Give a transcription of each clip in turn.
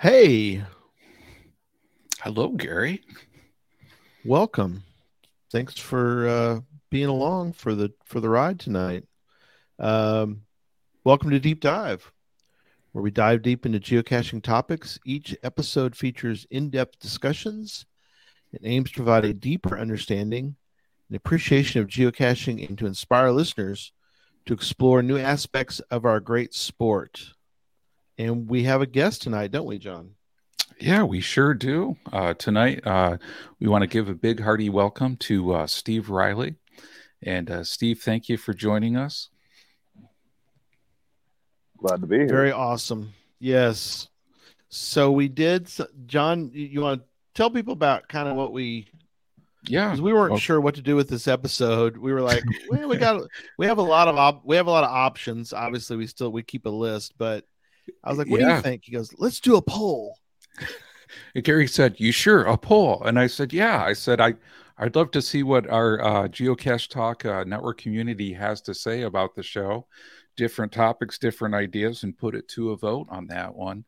Hey, Hello, Gary. welcome. Thanks for uh, being along for the for the ride tonight. Um, welcome to Deep Dive, where we dive deep into geocaching topics. Each episode features in-depth discussions and aims to provide a deeper understanding and appreciation of geocaching and to inspire listeners to explore new aspects of our great sport. And we have a guest tonight, don't we, John? Yeah, we sure do. Uh, tonight, uh, we want to give a big hearty welcome to uh, Steve Riley. And uh, Steve, thank you for joining us. Glad to be here. Very awesome. Yes. So we did, s- John. You, you want to tell people about kind of what we, Yeah, we weren't well- sure what to do with this episode. We were like, well, we got, we have a lot of, op- we have a lot of options. Obviously, we still we keep a list, but I was like, what do you think? He goes, let's do a poll. Gary said, "You sure a poll?" And I said, "Yeah." I said, "I I'd love to see what our uh, Geocache Talk uh, network community has to say about the show, different topics, different ideas, and put it to a vote on that one."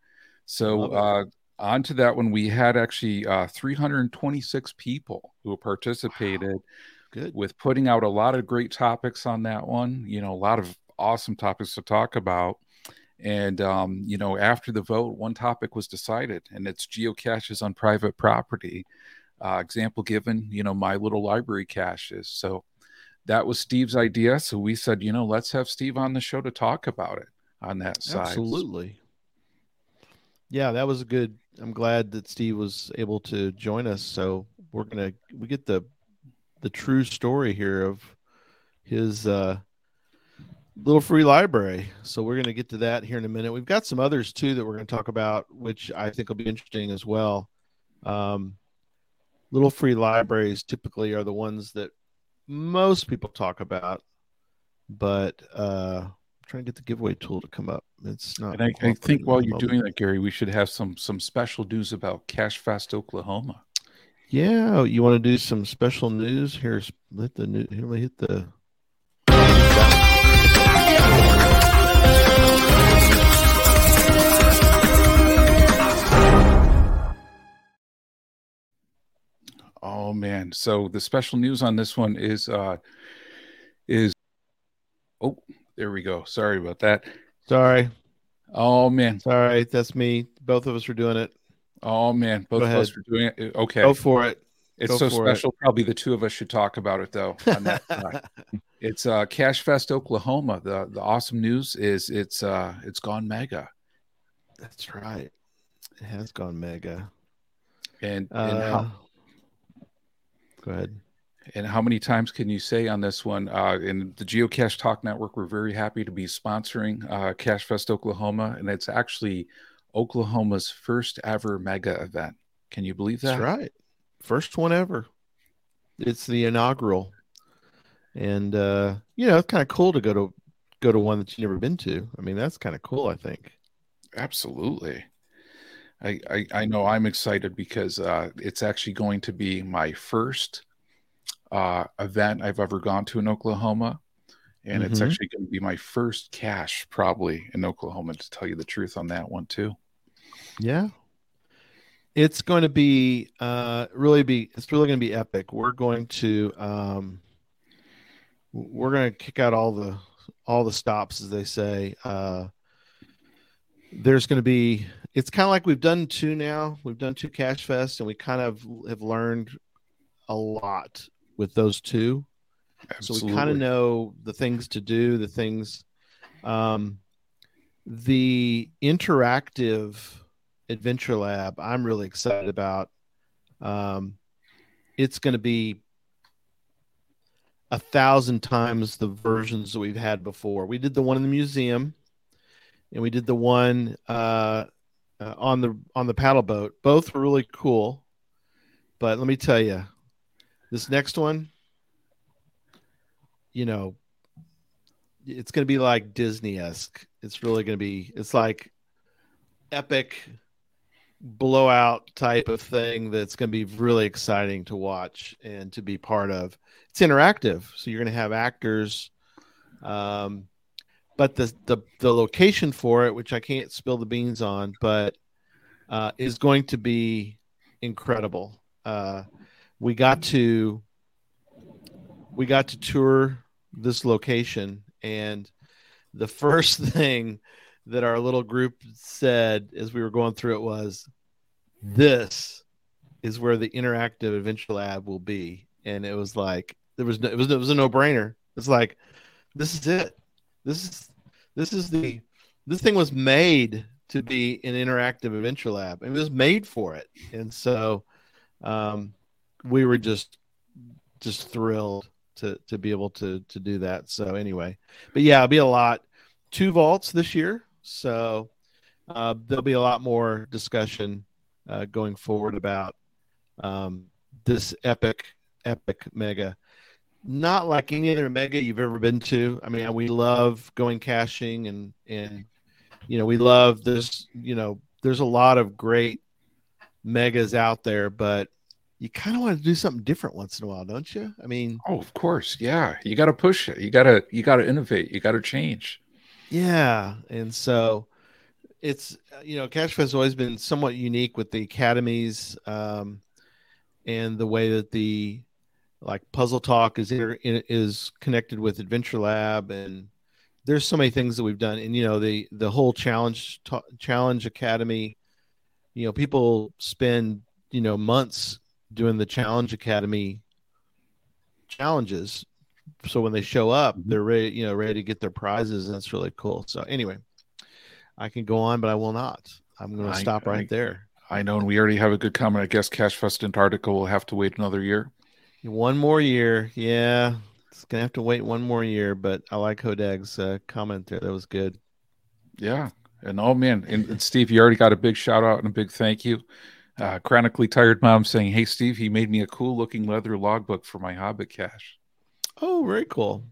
So uh, on to that one, we had actually uh, 326 people who participated. Good. with putting out a lot of great topics on that one. You know, a lot of awesome topics to talk about. And, um, you know, after the vote, one topic was decided, and it's geocaches on private property. Uh, example given, you know, my little library caches. So that was Steve's idea. So we said, you know, let's have Steve on the show to talk about it on that side. Absolutely. Yeah, that was a good. I'm glad that Steve was able to join us. So we're gonna we get the the true story here of his uh little free library. So we're gonna get to that here in a minute. We've got some others too that we're gonna talk about, which I think will be interesting as well. Um, little free libraries typically are the ones that most people talk about, but uh trying to get the giveaway tool to come up. It's not. And I, I think while you're moment. doing that, Gary, we should have some some special news about Cache Fest Oklahoma. yeah, you want to do some special news? Here's let the new. Here, let me hit the. Oh man. So the special news on this one is uh is oh there we go. Sorry about that. Sorry, Oh man. sorry, that's me. Both of us are doing it. Oh man. Both of us are doing it. Okay. Go for it. it's go so for it. special. Probably the two of us should talk about it though. it's uh Cache Fest Oklahoma. The the awesome news is it's uh it's gone mega. that's right. It has gone mega. And and Uh, how go ahead. And how many times can you say on this one? Uh, in the Geocache Talk Network, we're very happy to be sponsoring uh, Cache Fest Oklahoma, and it's actually Oklahoma's first ever mega event. Can you believe that? That's right. First one ever. It's the inaugural, and uh, you know it's kind of cool to go to go to one that you've never been to. I mean, that's kind of cool. I think. Absolutely. I, I, I know I'm excited because uh, it's actually going to be my first uh, event I've ever gone to in Oklahoma. And it's Mhm. actually going to be my first cache probably in Oklahoma, to tell you the truth on that one, too. Yeah. It's going to be uh really be it's really going to be epic. We're going to um we're going to kick out all the all the stops as they say. Uh there's going to be it's kind of like we've done two now. We've done two Cache Fest, and we kind of have learned a lot with those two. Absolutely. So we kind of know the things to do, the things. Um, the interactive adventure lab, I'm really excited about. Um, it's going to be a thousand times the versions that we've had before. We did the one in the museum, and we did the one uh, uh, on the on the paddle boat. Both were really cool, but let me tell you, this next one, you know, it's going to be like Disney esque. It's really going to be. It's like epic blowout type of thing that's going to be really exciting to watch and to be part of. It's interactive, so you're going to have actors. Um, but the, the the location for it, which I can't spill the beans on, but uh, is going to be incredible. Uh, we got to we got to tour this location, and the first thing that our little group said as we were going through it was, "This is where the interactive adventure lab will be," and it was like there was no, it was it was a no brainer. It's like this is it. This is this is the this thing was made to be an interactive adventure lab. It was made for it, and so um, we were just just thrilled to to be able to to do that. So anyway, but yeah, it'll be a lot. Two vaults this year, so uh, there'll be a lot more discussion uh, going forward about um, this epic epic mega. Not like any other mega you've ever been to. I mean, we love going caching and and you know we love this. You know, there's a lot of great megas out there, but you kind of want to do something different once in a while, don't you? I mean, oh, of course, yeah. You got to push it. You got to you got to innovate. You got to change. Yeah, and so it's you know, Cache Fest has always been somewhat unique with the academies um, and the way that the like Puzzle Talk is inter- is connected with Adventure Lab, and there's so many things that we've done, and you know the the whole challenge ta- challenge academy. You know, people spend you know months doing the Challenge Academy challenges. So when they show up, mm-hmm. they're ready, you know, ready to get their prizes, and it's really cool. So anyway, I can go on, but I will not. I'm going to stop right I, there. I know, and we already have a good comment. I guess Cache Fest Antarctica will have to wait another year. One more year, yeah. It's gonna have to wait one more year, but I like Hodag's uh, comment there. That was good. Yeah, and oh man, and, and Steve, you already got a big shout out and a big thank you. Uh, chronically tired mom saying, "Hey Steve, he made me a cool looking leather logbook for my Hobbit cache." Oh, very cool.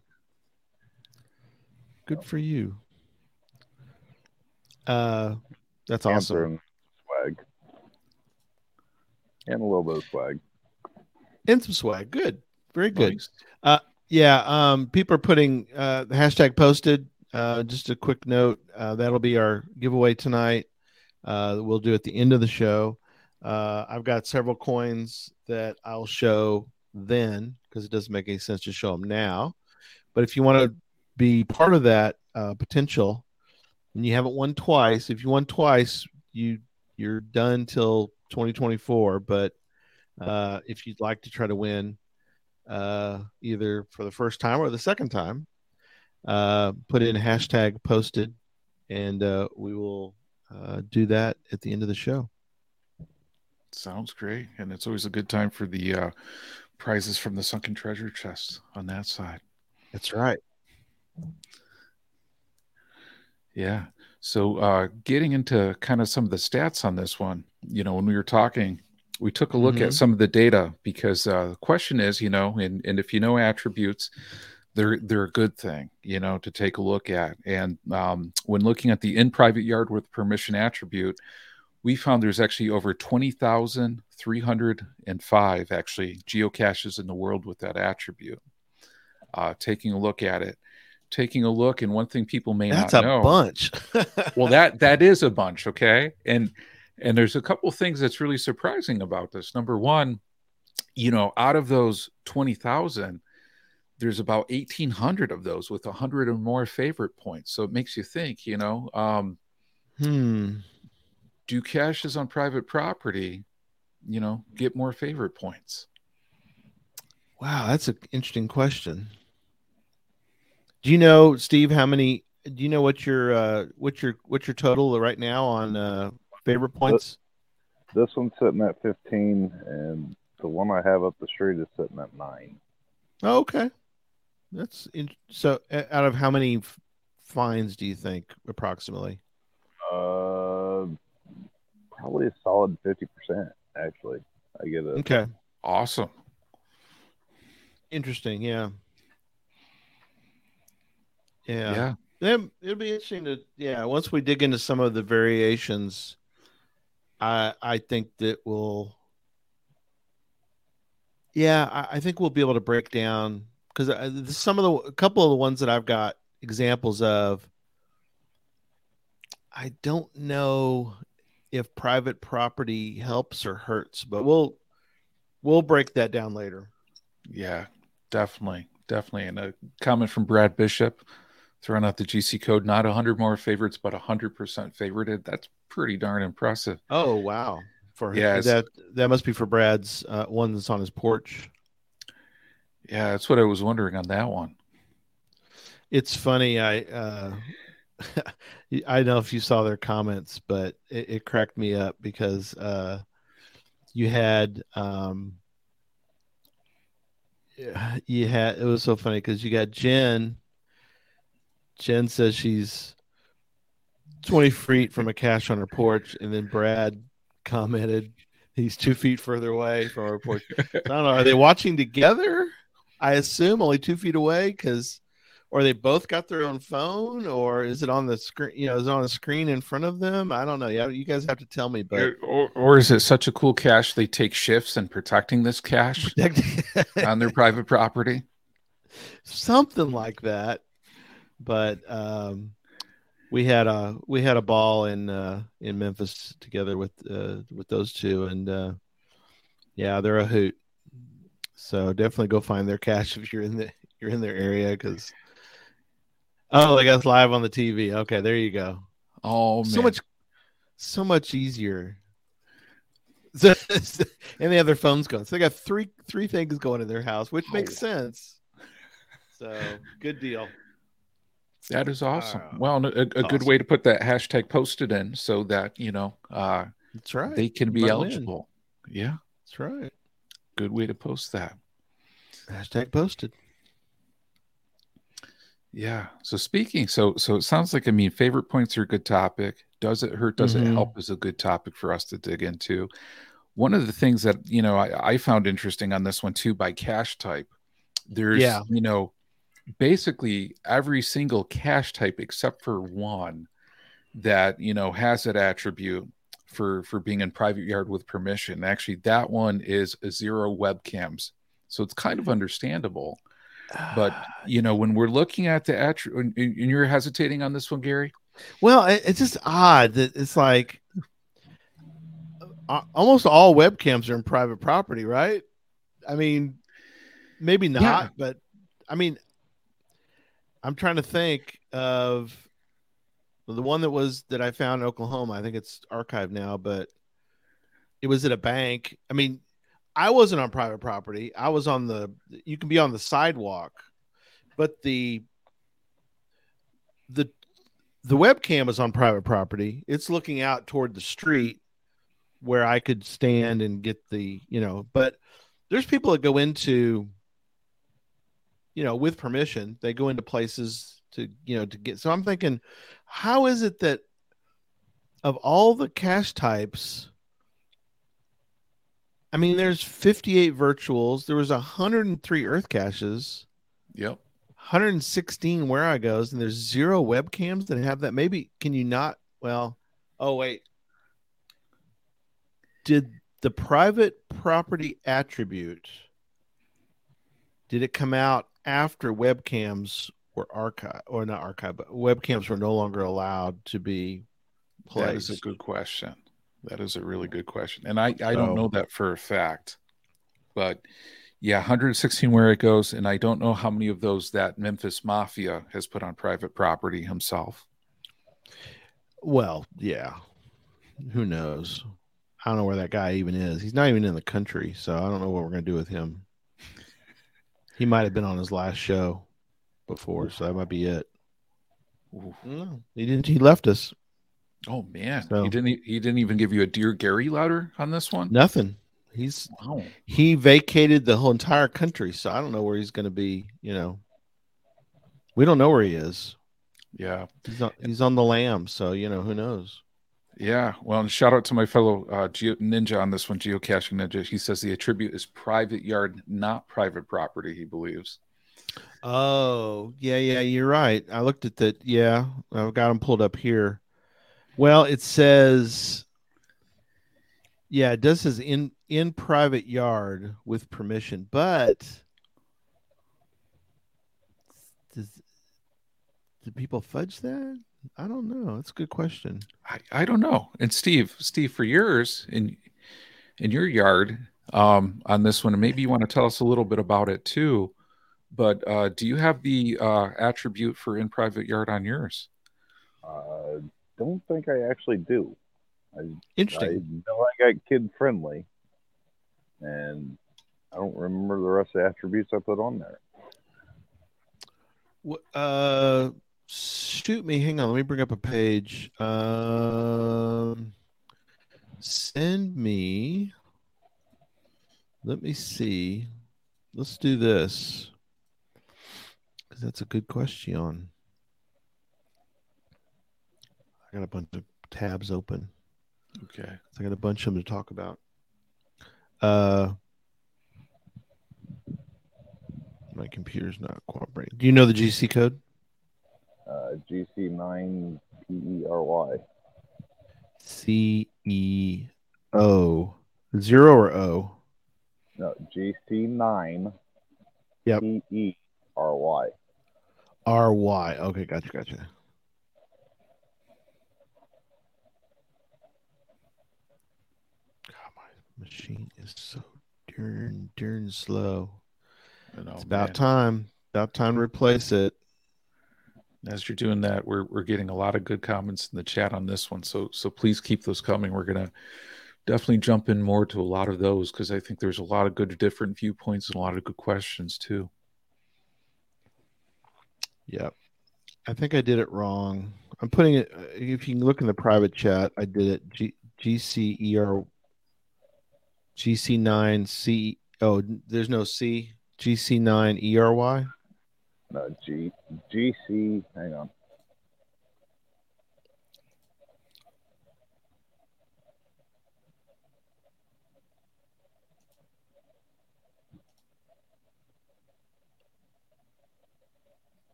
Good for you. Uh, that's awesome. Swag and a little bit of swag. And some swag. Good. Very good. Nice. Uh, yeah. Um, people are putting uh, the hashtag posted. Uh, just a quick note. Uh, that'll be our giveaway tonight. Uh, we'll do at the end of the show. Uh, I've got several coins that I'll show then because it doesn't make any sense to show them now. But if you want to be part of that uh, potential, and you haven't won twice, if you won twice, you you're done till 2024. But uh, if you'd like to try to win uh, either for the first time or the second time, uh, put in hashtag posted, and uh, we will uh, do that at the end of the show. Sounds great. And it's always a good time for the uh, prizes from the sunken treasure chest on that side. That's right. Yeah. So uh, getting into kind of some of the stats on this one, you know, when we were talking, we took a look mm-hmm. at some of the data because uh, the question is, you know, and, and if you know attributes, they're they're a good thing, you know, to take a look at. And um, when looking at the in private yard with permission attribute, we found there's actually over 20,305 actually geocaches in the world with that attribute. Uh, taking a look at it, taking a look, and one thing people may That's not know. That's a bunch. well, that that is a bunch, okay? And and there's a couple things that's really surprising about this. Number one, you know, out of those 20,000, there's about 1,800 of those with 100 or more favorite points. So it makes you think, you know, um, Hmm. Do caches on private property, you know, get more favorite points? Wow, that's an interesting question. Do you know, Steve, how many? Do you know what your uh, what's your what's your total right now on uh, favorite points? This one's sitting at 15, and the one I have up the street is sitting at nine. Oh, okay, that's in, so. Out of how many f- fines do you think approximately? Uh, probably a solid 50 percent. Actually, I get it. Okay, Awesome. interesting. Yeah, yeah. Yeah. Then it'll be interesting to yeah. Once we dig into some of the variations, I I think that we'll yeah I, I think we'll be able to break down because uh, some of the a couple of the ones that I've got examples of. I don't know if private property helps or hurts, but we'll we'll break that down later. Yeah, definitely. Definitely. And a comment from Brad Bishop throwing out the GC code, not 100 more favorites, but 100% favorited. That's pretty darn impressive. Oh wow! For Yeah, that that must be for Brad's uh, one that's on his porch. Yeah, that's what I was wondering on that one. It's funny. I uh, I don't know if you saw their comments, but it, it cracked me up because uh, you had um, yeah, you had it was so funny because you got Jen. Jen says she's twenty feet from a cache on her porch, and then Brad commented he's two feet further away from our porch. I don't know. Are they watching together? I assume only two feet away because, or they both got their own phone, or is it on the screen? You know, is it on the screen in front of them? I don't know. Yeah, you guys have to tell me. But or, or is it such a cool cache they take shifts in protecting this cache on their private property? something like that. But um, we had a we had a ball in uh, in Memphis together with uh, with those two, and uh, yeah, they're a hoot. So definitely go find their cache if you're in the you're in their area because oh, they got us live on the TV. Okay, there you go. Oh, man. so much so much easier. And they have their phones going. So they got three three things going in their house, which makes Oh. sense. So good deal. That is awesome. Uh, well, a, a good way to put that hashtag posted in so that, you know, uh, That's right. they can be win. eligible. Yeah. That's right. Good way to post that. Hashtag posted. Yeah. So speaking, so so it sounds like I mean, favorite points are a good topic. Does it hurt? Does Mhm. it help? Is a good topic for us to dig into. One of the things that you know I, I found interesting on this one too by cache type, there's Yeah. you know basically every single cache type except for one that you know has that attribute for for being in private yard with permission. Actually, that one is a zero webcams, so it's kind of hmm. understandable but ah, you know when we're looking at the attribute and you're hesitating on this one gary well, it's just odd that it's like almost all webcams are in private property, right? I mean, maybe not, Yeah. but I mean, I'm trying to think of the one that was that I found in Oklahoma. I think it's archived now, but it was at a bank. I mean, I wasn't on private property. I was on the. You can be on the sidewalk, but the the the webcam is on private property. It's looking out toward the street where I could stand and get the, you know, but there's people that go into, you know, with permission, they go into places to, you know, to get. So I'm thinking, how is it that of all the cache types, I mean, there's 58 virtuals, there was 103 earth caches. yep 116 Wherigos, and there's zero webcams that have that. Maybe can you not? Well, oh wait, did the private property attribute did it come out after webcams were archived or not archived, but webcams were no longer allowed to be that is placed? a good question that is a really good question and i i So- don't know that for a fact but yeah 116 Wherigos and i don't know how many of those that memphis mafia has put on private property himself Well, yeah. Who knows? I don't know where that guy even is. He's not even in the country, so I don't know what we're gonna do with him. He might have been on his last show before, so that might be it. No, he didn't. He left us. Oh man, So- he didn't. He didn't even give you a dear Gary letter on this one. Nothing. He's Wow. he vacated the whole entire country, so I don't know where he's going to be. You know, we don't know where he is. Yeah. He's on, he's on the lam, so you know who knows. Yeah, well, and shout out to my fellow uh, Geo- ninja on this one, geocaching ninja. He says the attribute is private yard, not private property. He believes. Oh, yeah, yeah, you're right. I looked at that. Yeah, I've got them pulled up here. Well, it says, yeah, it does says in in private yard with permission, but does do people fudge that? I don't know. That's a good question. I, I don't know. And Steve, Steve, for yours in in your yard um, on this one, and maybe you want to tell us a little bit about it too. But uh, do you have the uh, attribute for in private yard on yours? Uh, don't think I actually do. I, I Interesting. know I got kid friendly, and I don't remember the rest of the attributes I put on there. Wh- Uh, shoot me. Hang on. Let me bring up a page. Um, send me. Let me see. Let's do this because that's a good question. I got a bunch of tabs open. Okay. I got a bunch of them to talk about. Uh, my computer's not cooperating. Do you know the GC code? Uh, GC9 PERY. C E O zero or O? No, GC9 Yep. PERY. R Y. Okay, gotcha, gotcha. God, my machine is so darn darn slow. Know, It's about man. time. About time to replace it. As you're doing that, we're we're getting a lot of good comments in the chat on this one. So so please keep those coming. We're gonna definitely jump in more to a lot of those because I think there's a lot of good different viewpoints and a lot of good questions too. Yep. I think I did it wrong. I'm putting it. If you can look in the private chat, I did it. G G C E R G C nine C. Oh, there's no C. G C nine E R Y. No, G, GC. Hang on.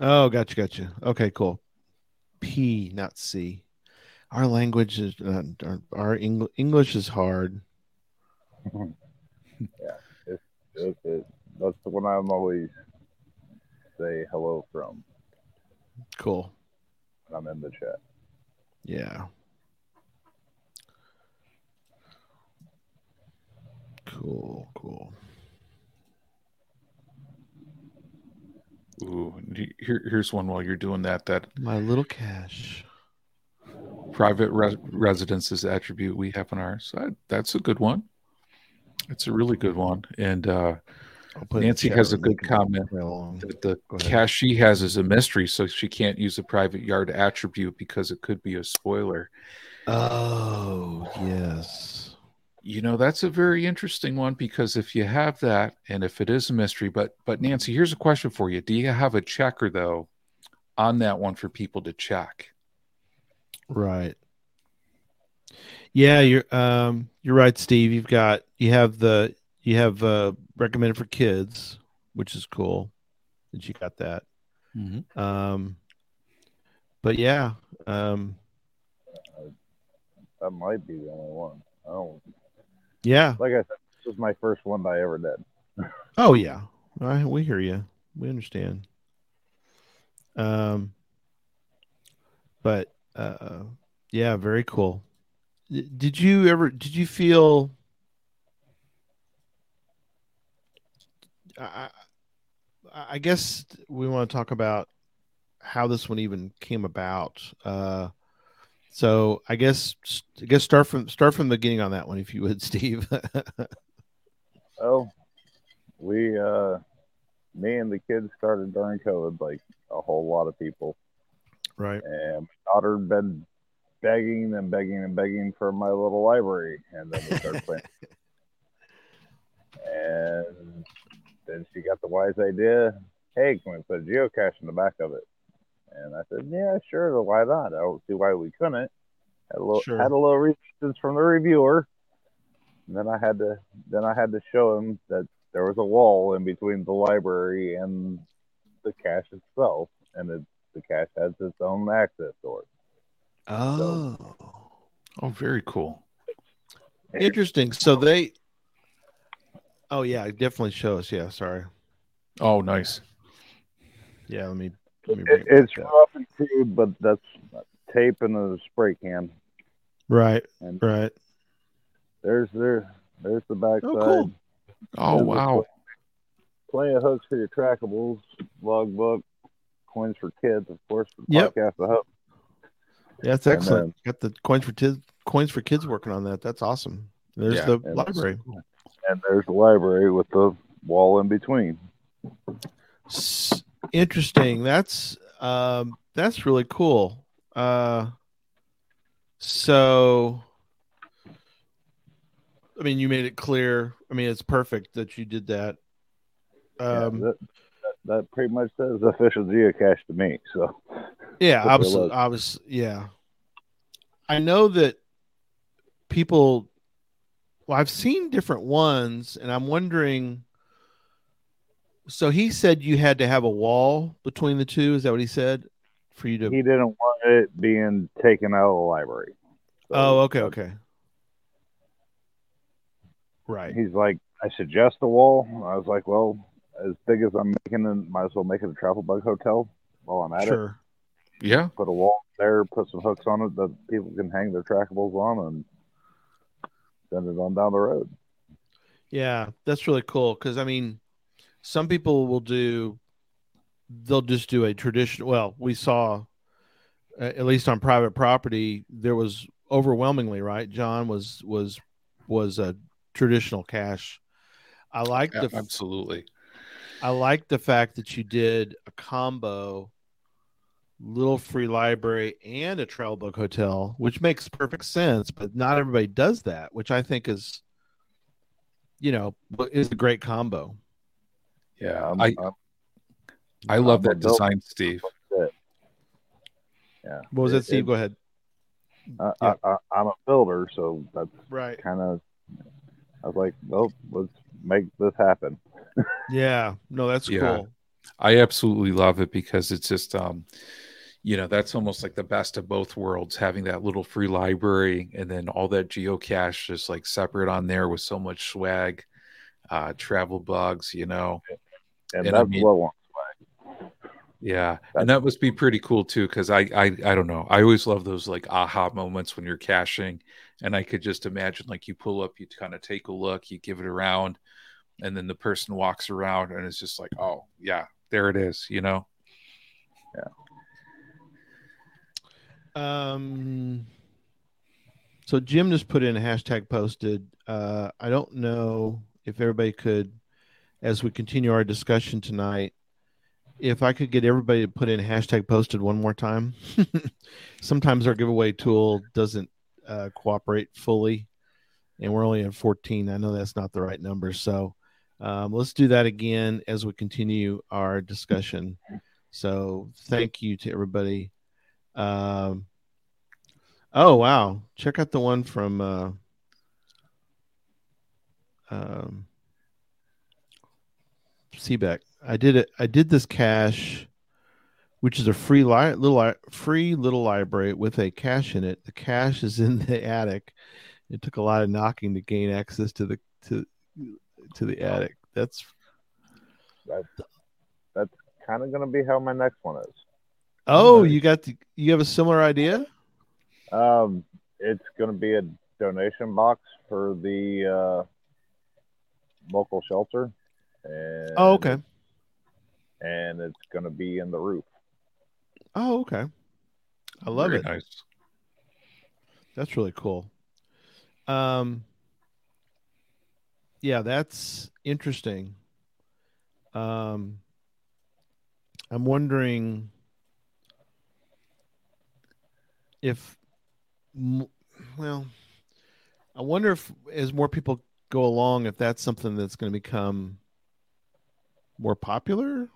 Oh, gotcha, gotcha. Okay, cool. P, not C. Our language is uh, our, our Eng- English is hard. It, it, that's the one I'm always say hello from Cool. when I'm in the chat. Yeah. Cool, cool. Ooh, here, here's one while you're doing that. That My little cash. private res- residences attribute we have on ours. That, that's a good one. It's a really good one. And uh, Nancy has a good comment. that the Go cache she has is a mystery, so she can't use a private yard attribute because it could be a spoiler. Oh, yes. You know, that's a very interesting one because if you have that, and if it is a mystery, but but Nancy, here's a question for you: Do you have a checker though on that one for people to check? Right. Yeah, you're um you're right, Steve. You've got you have the you have uh recommended for kids, which is cool that you got that. Um but yeah, um That might be the only one. I don't. yeah. Like I said, this was my first one that I ever did. Oh yeah. I, we hear you. We understand. Um but uh yeah, very cool. Did you ever did you feel I I guess we want to talk about how this one even came about. Uh, so I guess I guess start from start from the beginning on that one, if you would, Steve. oh, we uh, me and the kids started during COVID, like a whole lot of people. Right. And my daughter had been begging and begging and begging for my little library, and then we started playing. and then she got the wise idea, hey, can we put a geocache in the back of it? And I said, yeah, sure. Why not? I don't see why we couldn't. Had a little, sure. had a little resistance from the reviewer. And then I had to, then I had to show him that there was a wall in between the library and the cache itself, and it, the cache has its own access door. Oh, so, oh, very cool. Interesting. So they, oh yeah, it definitely show us. Yeah, sorry. Oh, nice. Yeah, let me. Let me it, it's rough and crude, but that's tape and a spray can. Right. And right. There's there. There's the backside. Oh, cool. Oh there's wow. Plenty of hooks for your trackables, logbook, coins for kids, of course, for yep. podcast the hook. Yeah, that's excellent. Then, Got the coins for kids, coins for kids working on that. That's awesome. There's yeah, the library, and there's the library with the wall in between. Interesting. That's um, that's really cool. Uh, so, I mean, you made it clear. I mean, it's perfect that you did that. Um, yeah, that, that, pretty much says official geocache to me. So, yeah, I was, I was, yeah. I know that people. Well, I've seen different ones, and I'm wondering so he said you had to have a wall between the two. Is that what he said? For you to He didn't want it being taken out of the library. So, oh, okay, uh, okay. Right. He's like, I suggest a wall. I was like, well, as big as I'm making it, might as well make it a travel bug hotel while I'm at sure. it. Yeah. Put a wall there, put some hooks on it that people can hang their trackables on and send it on down the road. Yeah, that's really cool because I mean, some people will do they'll just do a traditional well we saw at least on private property there was overwhelmingly right john was was was a traditional cache. i like the absolutely i like the fact that you did a combo little free library and a travel bug hotel which makes perfect sense but not everybody does that which i think is you know is a great combo yeah, I'm, I I'm, I love that design, Steve. Yeah. What was it, Steve? It, Go ahead. I, yeah. I, am a builder, so that's right. Kind of. I was like, well, let's make this happen. Yeah. No, that's yeah. cool. I absolutely love it because it's just, um, you know, that's almost like the best of both worlds, having that little free library and then all that geocache just like separate on there with so much swag, uh, travel bugs, you know and, and that's I mean, low on swag. Yeah, that's, and that must be pretty cool too, because I, I I don't know. I always love those like aha moments when you're caching, and I could just imagine like you pull up, you kind of take a look, you give it around, and then the person walks around, and it's just like, oh yeah, there it is, you know. Yeah. Um. So Jim just put in a hashtag posted. Uh, I don't know if everybody could as we continue our discussion tonight, if I could get everybody to put in hashtag posted one more time. Sometimes our giveaway tool doesn't uh, cooperate fully, and we're only at 14. I know that's not the right number. So um, let's do that again as we continue our discussion. So thank you to everybody. Um, oh, wow. Check out the one from. Uh, um. I did it. I did this cache, which is a free li- little li- free little library with a cache in it. The cache is in the attic. It took a lot of knocking to gain access to the to to the attic. That's that's, that's kind of going to be how my next one is. Oh, you got the, you have a similar idea? Um, it's going to be a donation box for the uh, local shelter. And oh, okay. and it's going to be in the roof. Oh, okay. I love Very it. Nice. That's really cool. Um, yeah, that's interesting. Um, I'm wondering if, well, I wonder if as more people go along, if that's something that's going to become more popular.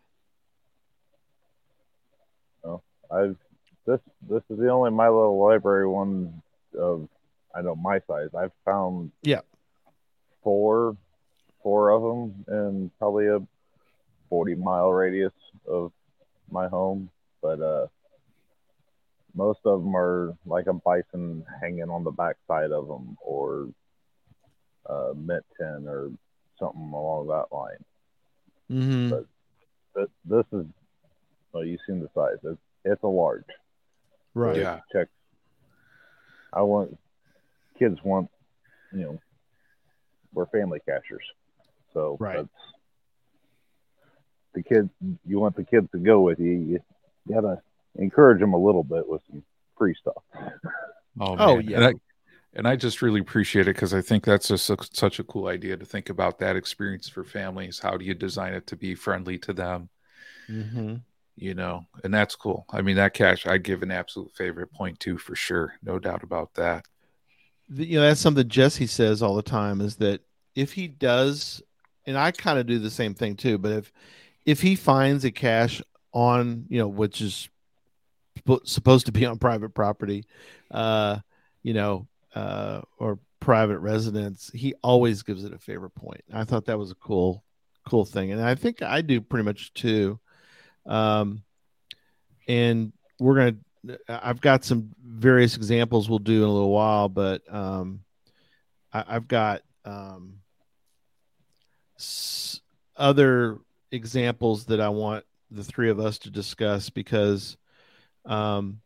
Oh, I've this this is the only my little library one of I know my size. I've found yeah four four of them in probably a 40 mile radius of my home but uh most of them are like a bison hanging on the back side of them or a mint tin or something along that line. Mm-hmm. but th- this is well you've seen the size. It's, it's a large. Right. So yeah. Check. I want kids want you know we're family cachers so right. the kids, you want the kids to go with you. You, you gotta encourage them a little bit with some free stuff. Oh, oh yeah. And I, and I just really appreciate it because I think that's just a, such a cool idea to think about that experience for families. How do you design it to be friendly to them? Mm-hmm. You know, and that's cool. I mean, that cache I'd give an absolute favorite point to for sure, no doubt about that. The, you know, that's something Jesse says all the time is that if he does and I kind of do the same thing too. But if if he finds a cache on, you know, which is supposed to be on private property, uh, you know, uh, or private residence, he always gives it a favorite point. I thought that was a cool, cool thing, and I think I do pretty much too. Um, and we're gonna. I've got some various examples we'll do in a little while, but um, I, have got um, other examples that I want the three of us to discuss because um,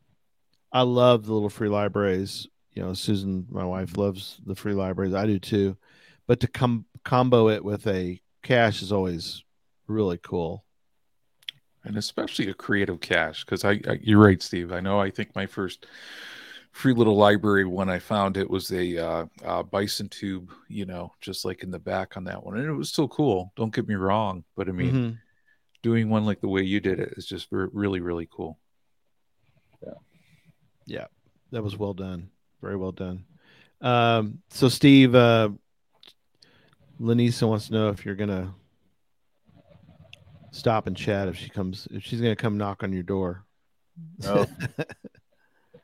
I love the little free libraries. You know, Susan, my wife, loves the free libraries. I do too. But to com- combo it with a cache is always really cool. And especially a creative cache, because I, I, you're right, Steve. I know. I think my first free little library when I found it was a, uh, a bison tube, you know, just like in the back on that one, and it was still cool. Don't get me wrong, but I mean, mm-hmm. doing one like the way you did it is just really, really cool. Yeah, yeah, that was well done. Very well done. Um, so, Steve, uh, Lanisa wants to know if you're gonna stop and chat if she comes if she's gonna come knock on your door. No.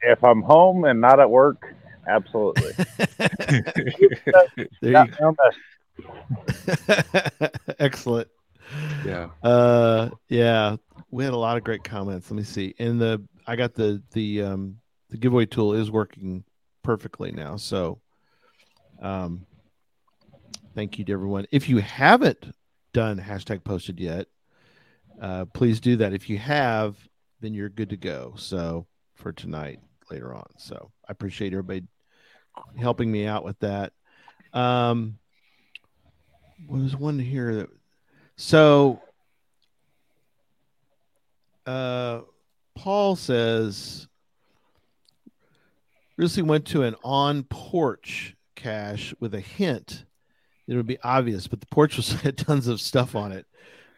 if I'm home and not at work, absolutely. Excellent. Yeah. Uh, yeah. We had a lot of great comments. Let me see. And the I got the the um the giveaway tool is working perfectly now. So, um, thank you to everyone. If you haven't done hashtag posted yet, uh, please do that. If you have, then you're good to go. So for tonight later on. So I appreciate everybody helping me out with that. Um, was one here that so uh Paul says recently went to an on porch cache with a hint it would be obvious, but the porch was had tons of stuff on it.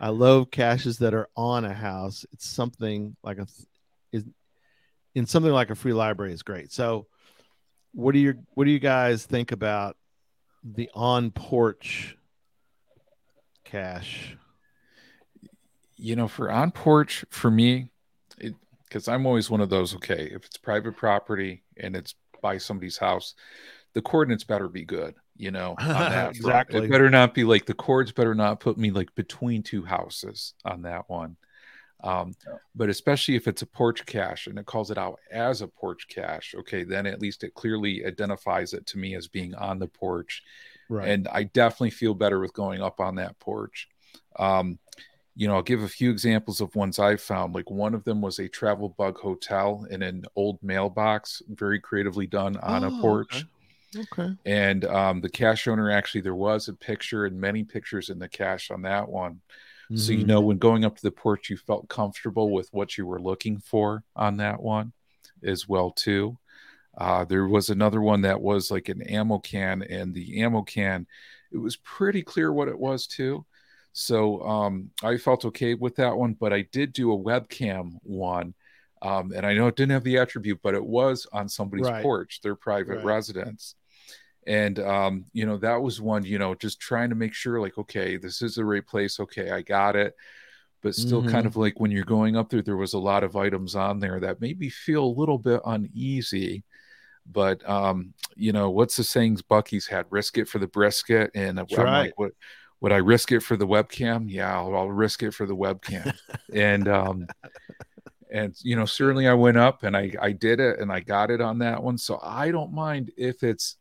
I love caches that are on a house. It's something like a in something like a free library is great. So, what do you what do you guys think about the on porch cache? You know, for on porch, for me, because I'm always one of those. Okay, if it's private property and it's by somebody's house, the coordinates better be good. You know, exactly. It better not be like the cords better not put me like between two houses on that one. Um, But especially if it's a porch cache and it calls it out as a porch cache, okay, then at least it clearly identifies it to me as being on the porch. Right. And I definitely feel better with going up on that porch. Um, you know, I'll give a few examples of ones I've found. Like one of them was a travel bug hotel in an old mailbox, very creatively done on oh, a porch. Okay. okay. And um, the cache owner actually, there was a picture and many pictures in the cache on that one Mm-hmm. So you mm-hmm. know when going up to the porch, you felt comfortable with what you were looking for on that one as well too. Uh, there was another one that was like an ammo can, and the ammo can, it was pretty clear what it was too. So um, I felt okay with that one, but I did do a webcam one. Um, and I know it didn't have the attribute, but it was on somebody's right. porch, their private right. residence. And, um, you know, that was one, you know, just trying to make sure, like, okay, this is the right place. Okay, I got it. But still, mm-hmm. kind of like when you're going up there, there was a lot of items on there that made me feel a little bit uneasy. But, um, you know, what's the sayings Buc-ee's had? Risk it for the brisket. And I'm right. like, what? would I risk it for the webcam? Yeah, I'll, I'll risk it for the webcam. and um, and you know, certainly I went up and I I did it and I got it on that one. So I don't mind if it's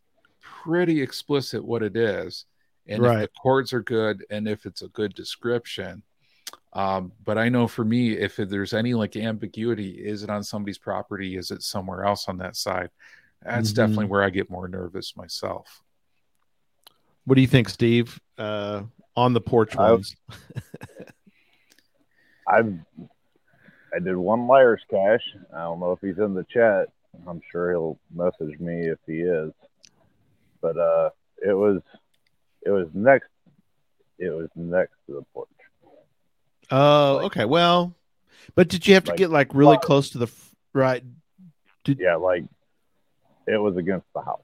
pretty explicit what it is, and right. if the chords are good and if it's a good description. Um, but I know for me, if there's any like ambiguity, is it on somebody's property? Is it somewhere else on that side? That's mm-hmm. definitely where I get more nervous myself. What do you think, Steve? Uh, on the porch ones. I've I did one liar's cache. I don't know if he's in the chat. I'm sure he'll message me if he is. But uh, it was it was next it was next to the porch. Oh, like, okay. Well, but did you have to like, get like really close to the right? Did... Yeah, like it was against the house.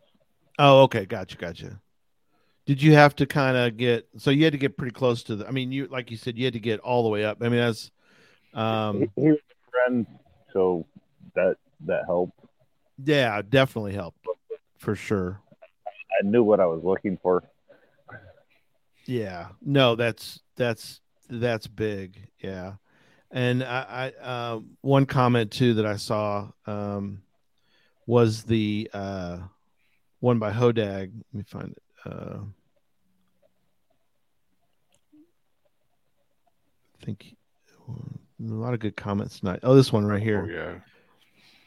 Oh, okay. Gotcha. Gotcha did you have to kind of get so you had to get pretty close to the i mean you like you said you had to get all the way up i mean that's um he, he was a friend so that that helped yeah definitely helped for sure i knew what i was looking for yeah no that's that's that's big yeah and i i uh, one comment too that i saw um was the uh one by hodag let me find it uh, I think a lot of good comments tonight. Oh, this one right here. Oh, yeah.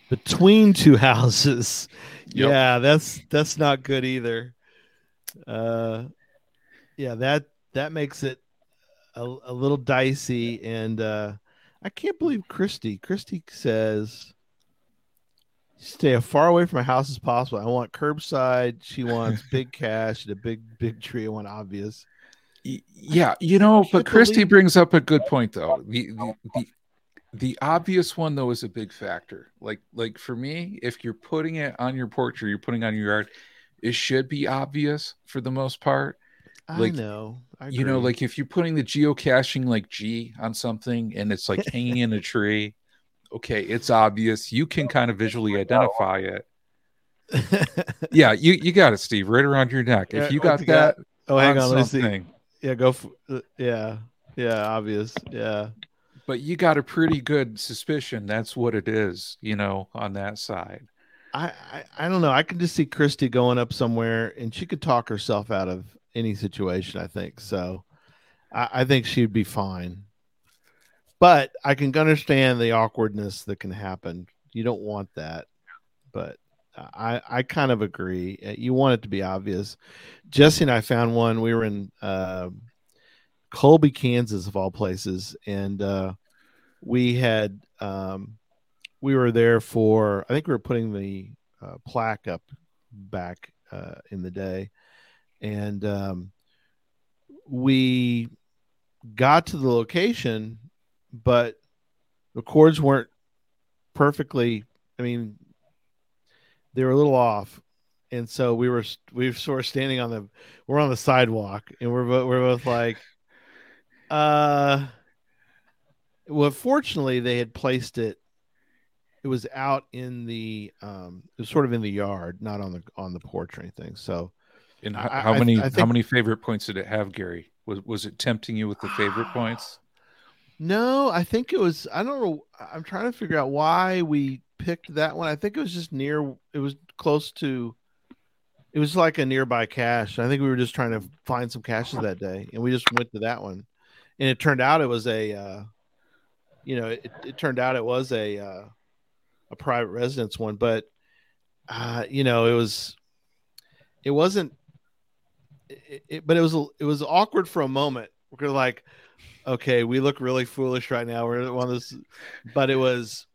Between two houses. Yep. Yeah, that's that's not good either. Uh yeah, that that makes it a, a little dicey and uh I can't believe Christy. Christy says stay as far away from my house as possible. I want curbside. She wants big cache and a big, big tree. I want obvious. Yeah, you know, but Christy believe... brings up a good point though. The, the the the obvious one though is a big factor. Like like for me, if you're putting it on your porch or you're putting on your yard, it should be obvious for the most part. Like, I know. I you know, like if you're putting the geocaching like G on something and it's like hanging in a tree, okay, it's obvious. You can kind of visually identify it. yeah, you you got it, Steve, right around your neck. If you got that, oh, hang on, let me see. Yeah, go. For, uh, yeah, yeah, obvious. Yeah, but you got a pretty good suspicion that's what it is. You know, on that side. I, I, I don't know. I can just see Christy going up somewhere, and she could talk herself out of any situation. I think so. I, I think she'd be fine but I can understand the awkwardness that can happen. You don't want that, but I I kind of agree. You want it to be obvious. Jesse and I found one. We were in uh, Colby, Kansas, of all places, and uh, we had um, we were there for. I think we were putting the uh, plaque up back uh, in the day, and um, we got to the location but the cords weren't perfectly. I mean, they were a little off, and so we were we were sort of standing on the we're on the sidewalk, and we're we're both like, uh. Well, fortunately, they had placed it. It was out in the um, it was sort of in the yard, not on the on the porch or anything. So, and how, how many I think, how many favorite points did it have, Gary? Was was it tempting you with the favorite points? No, I think it was. I don't know. I'm trying to figure out why we picked that one. I think it was just near. It was close to. It was like a nearby cache. I think we were just trying to find some caches that day, and we just went to that one. And it turned out it was a. Uh, you know, it, it turned out it was a uh, a private residence one, but uh, you know, it was. It wasn't. It, it, but it was it was awkward for a moment we're like, okay, we look really foolish right now. We're one of this, but it was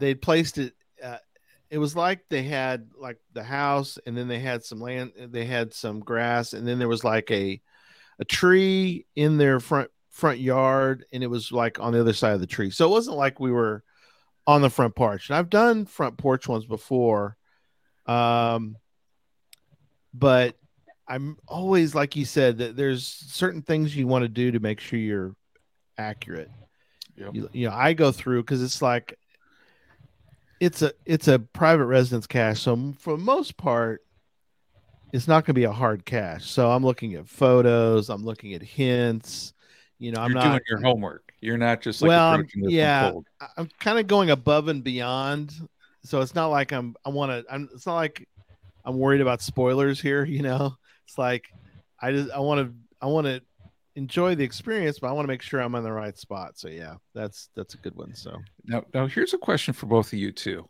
they'd placed it. Uh, it was like they had like the house, and then they had some land, they had some grass, and then there was like a a tree in their front front yard, and it was like on the other side of the tree. So it wasn't like we were on the front porch. And I've done front porch ones before, um, but I'm always like you said that there's certain things you want to do to make sure you're accurate. Yep. You, you know, I go through because it's like it's a it's a private residence cache, so for the most part, it's not going to be a hard cache. So I'm looking at photos, I'm looking at hints. You know, I'm You're not doing your homework. You're not just like well, I'm, yeah. I'm kind of going above and beyond. So it's not like I'm I want to. I'm. It's not like I'm worried about spoilers here. You know, it's like I just I want to I want to enjoy the experience, but I want to make sure I'm on the right spot. So yeah, that's that's a good one. So now now here's a question for both of you too.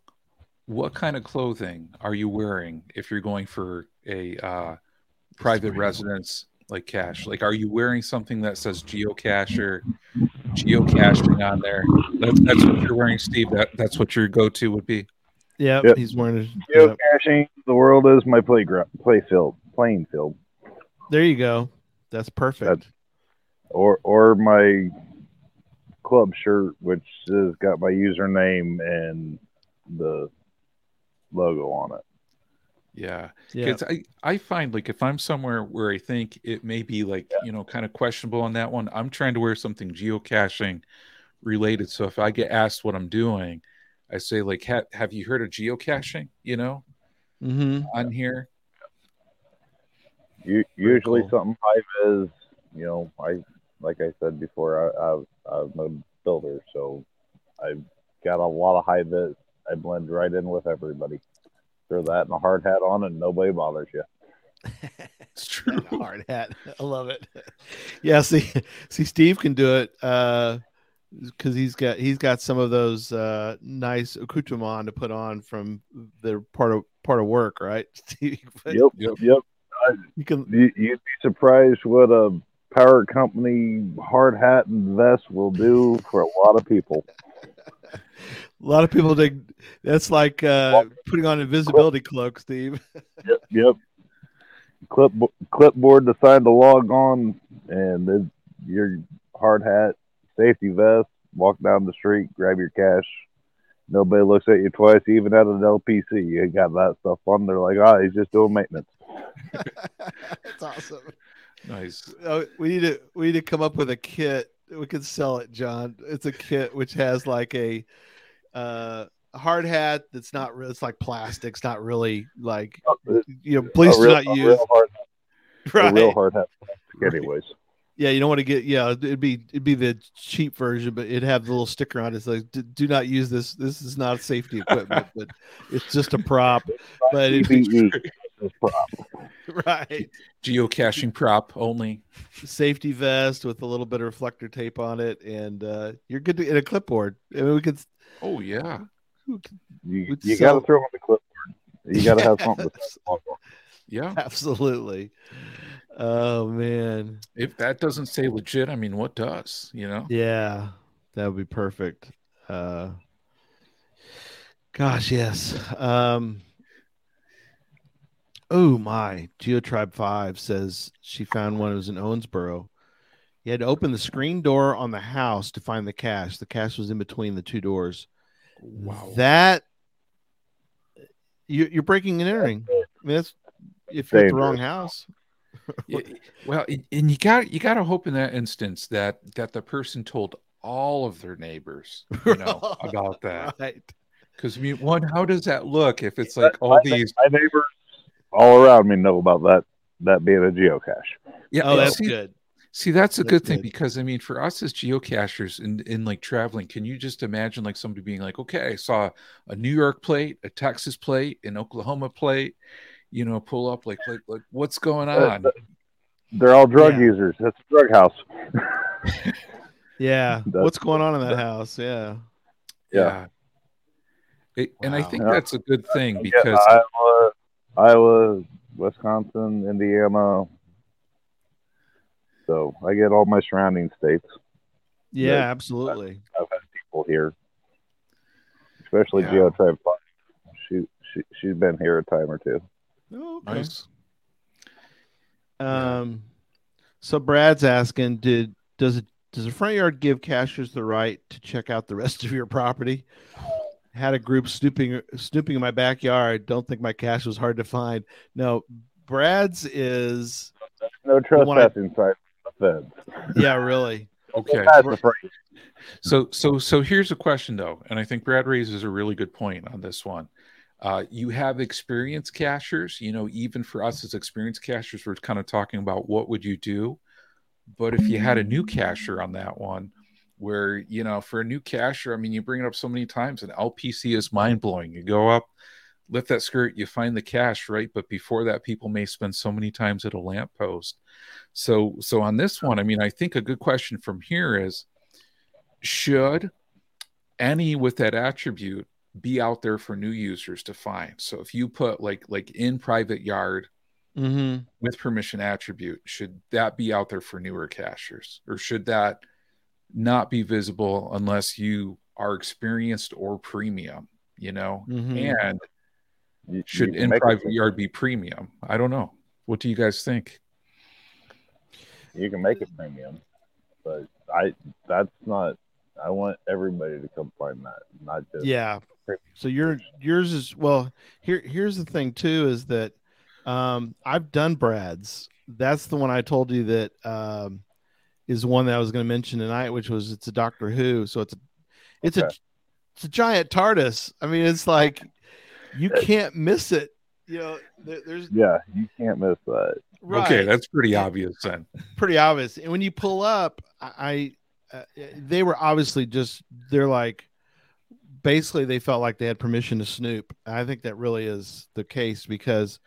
What kind of clothing are you wearing if you're going for a uh, private residence like cache? Like, are you wearing something that says geocacher, geocaching on there? That's, that's what you're wearing, Steve. That that's what your go-to would be. Yeah, yep. he's wearing a geocaching. Yep. The world is my playground, play field, playing field. There you go. That's perfect. That's, or or my club shirt, which has got my username and the logo on it. Yeah. Because yeah. I, I find like if I'm somewhere where I think it may be like, yeah. you know, kind of questionable on that one, I'm trying to wear something geocaching related. So if I get asked what I'm doing, I say like, ha- have you heard of geocaching? You know, mm-hmm. on here. You, usually cool. something high is, you know, I, like I said before, I, I, I'm a builder, so I've got a lot of high vis. I blend right in with everybody throw that and a hard hat on, and nobody bothers you. it's true. hard hat. I love it. Yeah, see, see, Steve can do it because uh, he's got he's got some of those uh, nice accoutrements to put on from the part of part of work, right? yep, yep, yep. You can. You, you'd be surprised what a power company hard hat and vest will do for a lot of people. A lot of people think that's like uh, putting on invisibility cloak, Steve. yep, yep. Clip, clipboard decide to log on, and then your hard hat, safety vest, walk down the street, grab your cache. Nobody looks at you twice, even at an LPC. You got that stuff on. They're like, oh, he's just doing maintenance. That's awesome. Nice. Uh, we need to we need to come up with a kit. We can sell it, John. It's a kit which has like a uh, hard hat that's not it's like plastic. It's not really like oh, you know. Please real, do not use real hard, right. real hard hat. Anyways. Yeah, you don't want to get. Yeah, it'd be it'd be the cheap version, but it'd have the little sticker on it. It's like, do not use this. This is not safety equipment, but it's just a prop. but it's prop. right. Geocaching prop only. Safety vest with a little bit of reflector tape on it, and uh, you're good to, in a clipboard. I mean, we could Oh yeah. You, you got to throw on the clipboard. You got to have something. to yeah, absolutely. Oh man, if that doesn't say legit, I mean, what does? You know? Yeah, that would be perfect. Uh, gosh, yes. Um, oh my, Geotribe Five says she found one. It was in Owensboro. You had to open the screen door on the house to find the cache. The cache was in between the two doors. Wow. That you, are breaking and entering. I mean, that's if you're at the wrong house. well, and you got you got to hope in that instance that that the person told all of their neighbors, you know, about that. Right. Because I mean, one, how does that look if it's like all my, these my neighbors all around me know about that that being a geocache. Yeah, oh, that's see, good. See, that's a that's good thing good. because I mean, for us as geocachers in, in like traveling, can you just imagine like somebody being like, okay, I saw a New York plate, a Texas plate, an Oklahoma plate, you know, pull up like like like what's going on? They're all drug yeah. users. That's a drug house. yeah. what's going on in that house? Yeah. Yeah. It, wow. And I think yeah. that's a good thing because Iowa, Iowa, Wisconsin, Indiana, so so I get all my surrounding states. Yeah, absolutely. I've had people here, especially yeah. Geo Tribe. She she she's been here a time or two. Oh, okay. Nice. Um, so Brad's asking, did does it does the front yard give cachers the right to check out the rest of your property? Had a group snooping snooping in my backyard. Don't think my cache was hard to find. No, Brad's is no trespassing inside the fence. Yeah, really. Okay. So so so here's a question though, and I think Brad raises a really good point on this one. Uh, you have experienced cachers, you know, even for us as experienced cachers, we're kind of talking about what would you do. But if you had a new cacher on that one, where you know, for a new cacher, I mean, you bring it up so many times, and LPC is mind blowing. You go up, lift that skirt, you find the cache, right? But before that, people may spend so many times at a lamppost. So, so on this one, I mean, I think a good question from here is, should any with that attribute be out there for new users to find. So if you put like like in private yard mm-hmm. with permission attribute, should that be out there for newer cachers, or should that not be visible unless you are experienced or premium? You know, mm-hmm. and you, should you in private yard be premium? I don't know. What do you guys think? You can make it premium, but I that's not I want everybody to come find that, not just yeah. So your yours is well. Here here's the thing too is that um, I've done Brad's. That's the one I told you that um, is one that I was going to mention tonight, which was it's a Doctor Who. So it's a it's okay. a it's a giant TARDIS. I mean, it's like you can't miss it. You know, there, there's yeah, you can't miss that. Right. Okay, that's pretty obvious then. Pretty obvious. And when you pull up, I uh, they were obviously just they're like basically they felt like they had permission to snoop. I think that really is the case because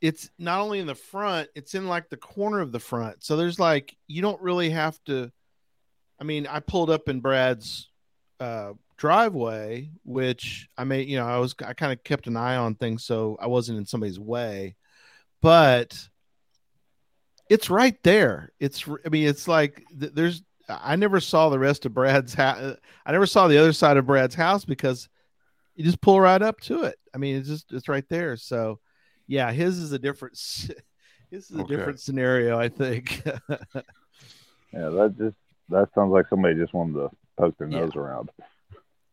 it's not only in the front, it's in like the corner of the front. So there's like you don't really have to I mean, I pulled up in Brad's uh, driveway, which I mean, you know, I was I kind of kept an eye on things so I wasn't in somebody's way. But it's right there. It's I mean, it's like there's I never saw the rest of Brad's house. Uh, I never saw the other side of Brad's house because you just pull right up to it. I mean, it's just it's right there. So, yeah, his is a different. This is a okay. different scenario, I think. yeah, that just that sounds like somebody just wanted to poke their nose around.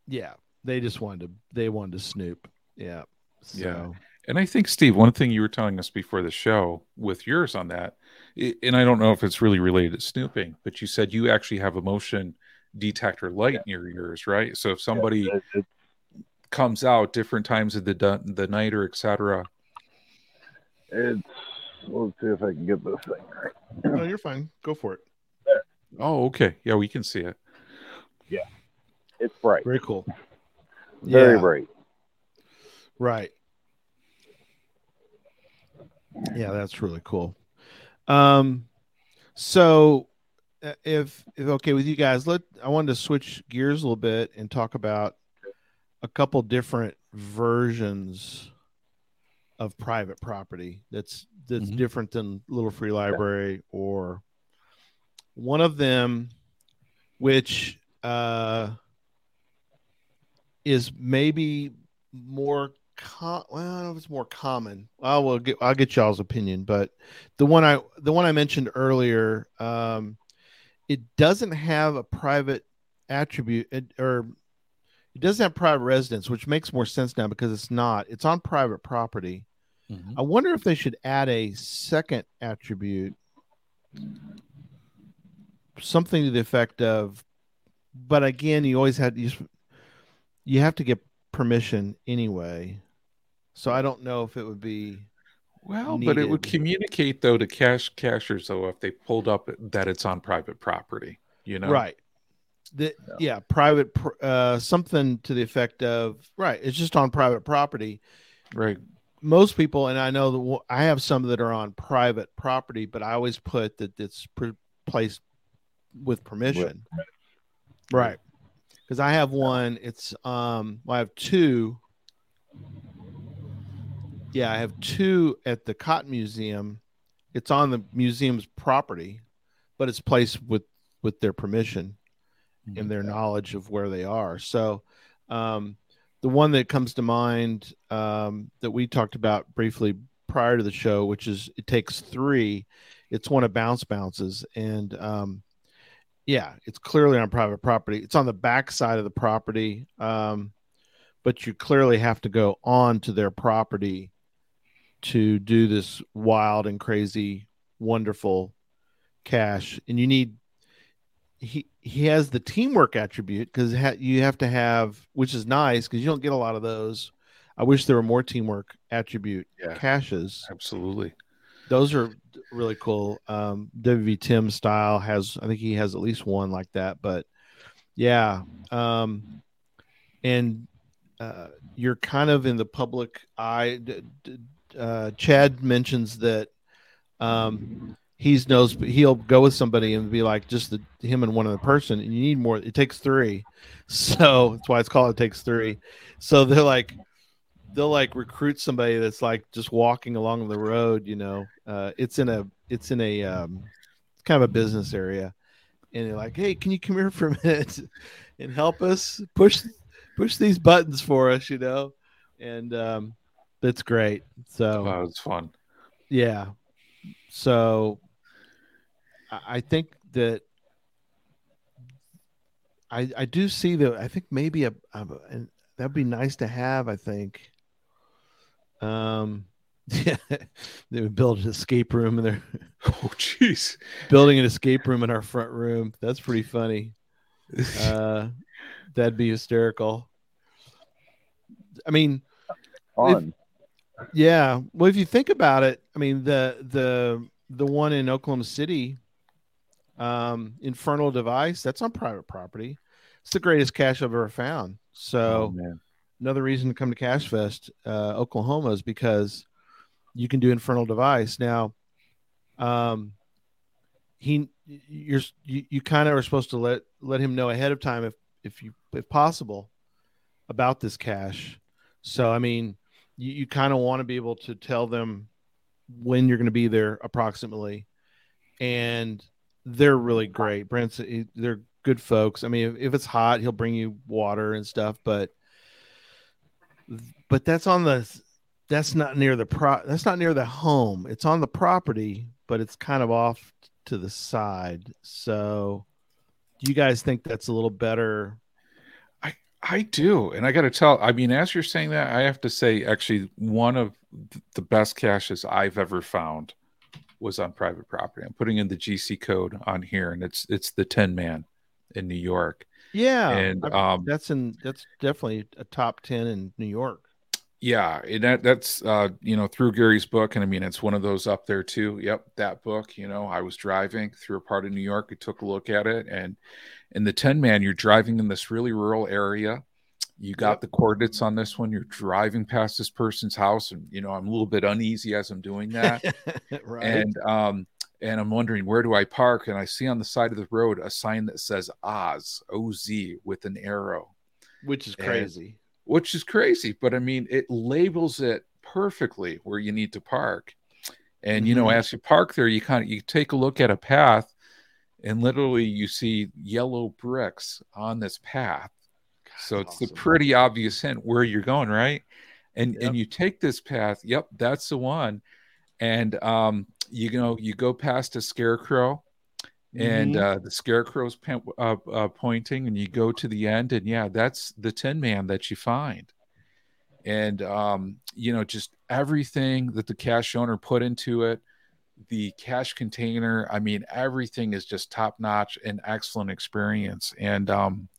Yeah, they just wanted to. They wanted to snoop. Yeah. So. Yeah. And I think Steve, one thing you were telling us before the show with yours on that and I don't know if it's really related to snooping, but you said you actually have a motion detector light yeah. near yours, right? So if somebody yeah, comes out different times of the the night or etc. It's let's see if I can get this thing right. No, you're fine. Go for it. There. Oh, okay. Yeah, we can see it. Yeah, it's bright. Very cool. Very yeah. bright. Right. Yeah, that's really cool. Um, so uh, if if okay with you guys, let I wanted to switch gears a little bit and talk about a couple different versions of private property that's that's mm-hmm. different than Little Free Library or one of them which uh is maybe more com- well, I don't know if it's more common. I will get I'll get y'all's opinion, but the one I the one I mentioned earlier, um, it doesn't have a private attribute it, or it doesn't have private residence, which makes more sense now because it's not. It's on private property. Mm-hmm. I wonder if they should add a second attribute, something to the effect of. But again, you always had you, you have to get permission anyway. So I don't know if it would be well, needed. but it would communicate though to cache cachers though if they pulled up that it's on private property, you know. Right. The, yeah. yeah, private uh something to the effect of right, it's just on private property. Right. Most people and I know that I have some that are on private property, but I always put that it's placed with permission. With, right. Cuz I have one, it's um well, I have two yeah, I have two at the Cotton Museum. It's on the museum's property, but it's placed with with their permission Mm-hmm. and their knowledge of where they are. So, um, the one that comes to mind um, that we talked about briefly prior to the show, which is it takes three. It's one of bounce bounces, and um, yeah, it's clearly on private property. It's on the back side of the property, um, but you clearly have to go on to their property to do this wild and crazy, wonderful cache, and you need he he has the teamwork attribute because ha- you have to have, which is nice because you don't get a lot of those. I wish there were more teamwork attribute Yeah. caches. Absolutely. Those are really cool. Um, WV Tim style has, I think he has at least one like that. But yeah, um, and uh, you're kind of in the public eye. Uh, Chad mentions that um, he's knows he'll go with somebody and be like just the him and one other person, and you need more. It takes three, so that's why it's called it takes three. So they're like they'll like recruit somebody that's like just walking along the road. You know, uh, it's in a it's in a um, kind of a business area, and they're like, hey, can you come here for a minute and help us push push these buttons for us? You know, and um, that's great. So Oh, it's fun. yeah. So I think that I I do see that I think maybe a, a that'd be nice to have, I think. Um yeah, they would build an escape room and they're Oh, jeez. building an escape room in our front room. That's pretty funny. Uh that'd be hysterical. I mean, On. Yeah. Well, if you think about it, I mean the the the one in Oklahoma City, um, Infernal Device, that's on private property. It's the greatest cache I've ever found. So Oh, man. another reason to come to Cache Fest, uh, Oklahoma, is because you can do Infernal Device now. Um, he, you're you, you kind of are supposed to let let him know ahead of time if if you if possible about this cache. So I mean, you, you kind of want to be able to tell them when you're going to be there approximately, and they're really great. Brent's they're good folks. I mean, if, if it's hot, he'll bring you water and stuff, but but that's on the that's not near the pro that's not near the home it's on the property but it's kind of off to the side so do you guys think that's a little better I i do. And I got to tell, I mean, as you're saying that, I have to say, actually, one of the best caches I've ever found was on private property. I'm putting in the GC code on here, and it's it's the Tin Man in New York. yeah And I- um, that's in that's definitely a top 10 in new york Yeah, and that that's uh, you know through Gary's book, and I mean it's one of those up there too. Yep, that book. You know, I was driving through a part of New York. I took a look at it, and in the Tin Man, you're driving in this really rural area. You got Yep. the coordinates on this one. You're driving past this person's house, and you know I'm a little bit uneasy as I'm doing that, right and um, and I'm wondering where do I park, and I see on the side of the road a sign that says Oz O Z with an arrow which is and- crazy which is crazy but i mean it labels it perfectly where you need to park and you know Mhm. as you park there you kind of you take a look at a path and literally you see yellow bricks on this path so it's the awesome. pretty obvious hint where you're going right and Yep. and you take this path yep that's the one and um you know you go past a scarecrow and Mhm. uh, the scarecrow's pen, uh, uh, pointing, and you go to the end, and yeah, that's the Tin Man that you find, and um, you know, just everything that the cache owner put into it, the cache container. I mean, everything is just top notch and excellent experience, and um,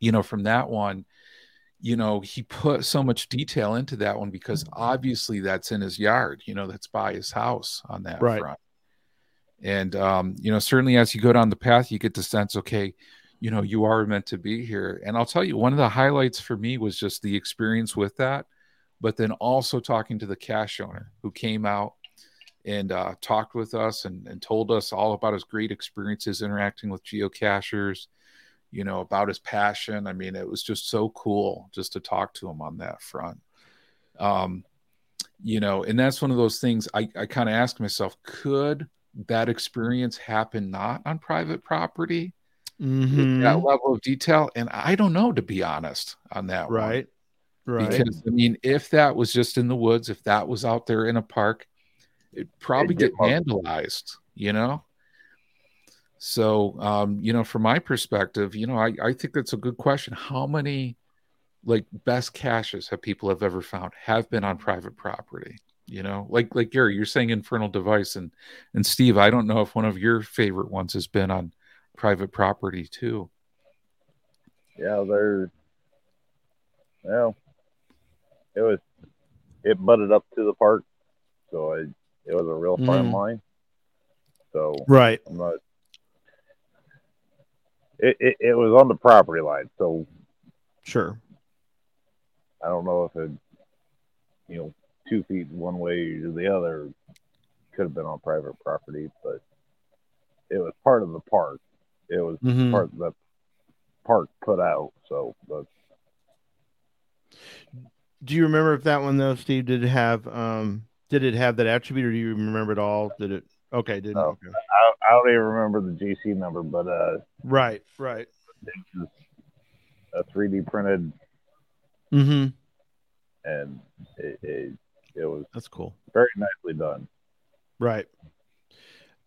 you know, from that one. You know, he put so much detail into that one because obviously that's in his yard. You know, that's by his house on that Right. front and um, you know certainly as you go down the path you get the sense okay you know you are meant to be here. And i'll tell you one of the highlights for me was just the experience with that but then also talking to the cache owner who came out and uh, talked with us and, and told us all about his great experiences interacting with geocachers you know about his passion. I mean it was just so cool just to talk to him on that front. Um, you know and that's one of those things i, I kind of ask myself could that experience happen not on private property mm-hmm. that level of detail? And i don't know to be honest on that right one. right because i mean if that was just in the woods if that was out there in a park it probably get, vandalized you know? So um you know from my perspective you know i i think that's a good question. How many like best caches have people have ever found have been on private property you know like like gary you're saying infernal device and and steve i don't know if one of your favorite ones has been on private property too. Yeah they're well it was it butted up to the park so I, it was a real fine mm. line. So right. Not, it, it, it was on the property line so sure. I don't know if it you know two feet one way or the other. Could have been on private property, but it was part of the park. It was mm-hmm. part of the park put out. So, do you remember if that one though, Steve? Did have um did it have that attribute, or do you remember it all? Did it? Okay, did no, okay. I, I don't even remember the GC number, but uh, right, right. a 3D printed. Mm-hmm. And it, it it was that's cool. Very nicely done. Right.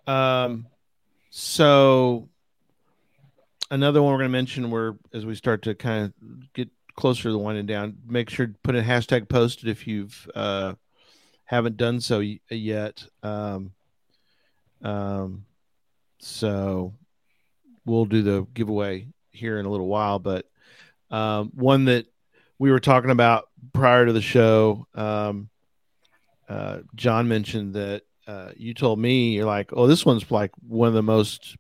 Um. So another one we're going to mention where as we start to kind of get closer to the winding down, make sure to put a hashtag posted if you've uh, haven't done so y- yet. Um, um, so we'll do the giveaway here in a little while, but um, one that we were talking about prior to the show um, uh, John mentioned that uh, you told me you're like, oh, this one's like one of the most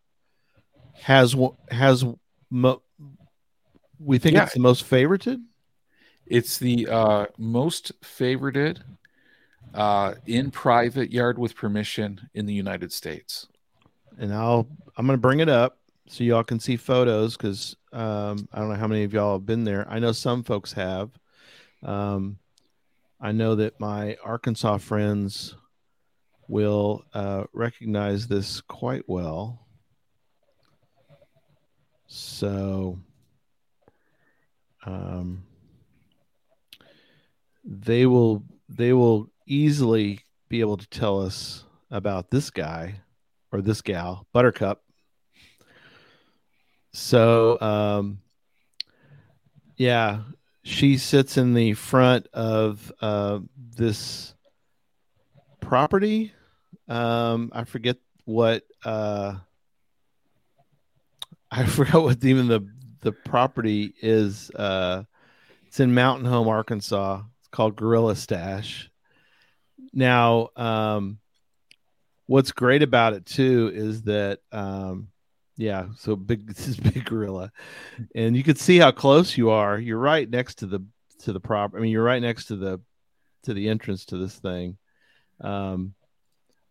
has has mo- we think yeah. it's the most favorited. It's the uh, most favorited uh, in private yard with permission in the United States. And I'll I'm gonna bring it up so y'all can see photos because um, I don't know how many of y'all have been there. I know some folks have. Um, I know that my Arkansas friends will uh, recognize this quite well. So um, they will they will easily be able to tell us about this guy or this gal, Buttercup. So um, yeah, she sits in the front of uh, this property. Um, I forget what uh, I forgot what even the the property is. Uh, it's in Mountain Home, Arkansas. It's called Gorilla Stash. Now, um, what's great about it too is that um, yeah, so big this is big gorilla. And you can see how close you are. You're right next to the to the prop. I mean, you're right next to the to the entrance to this thing. Um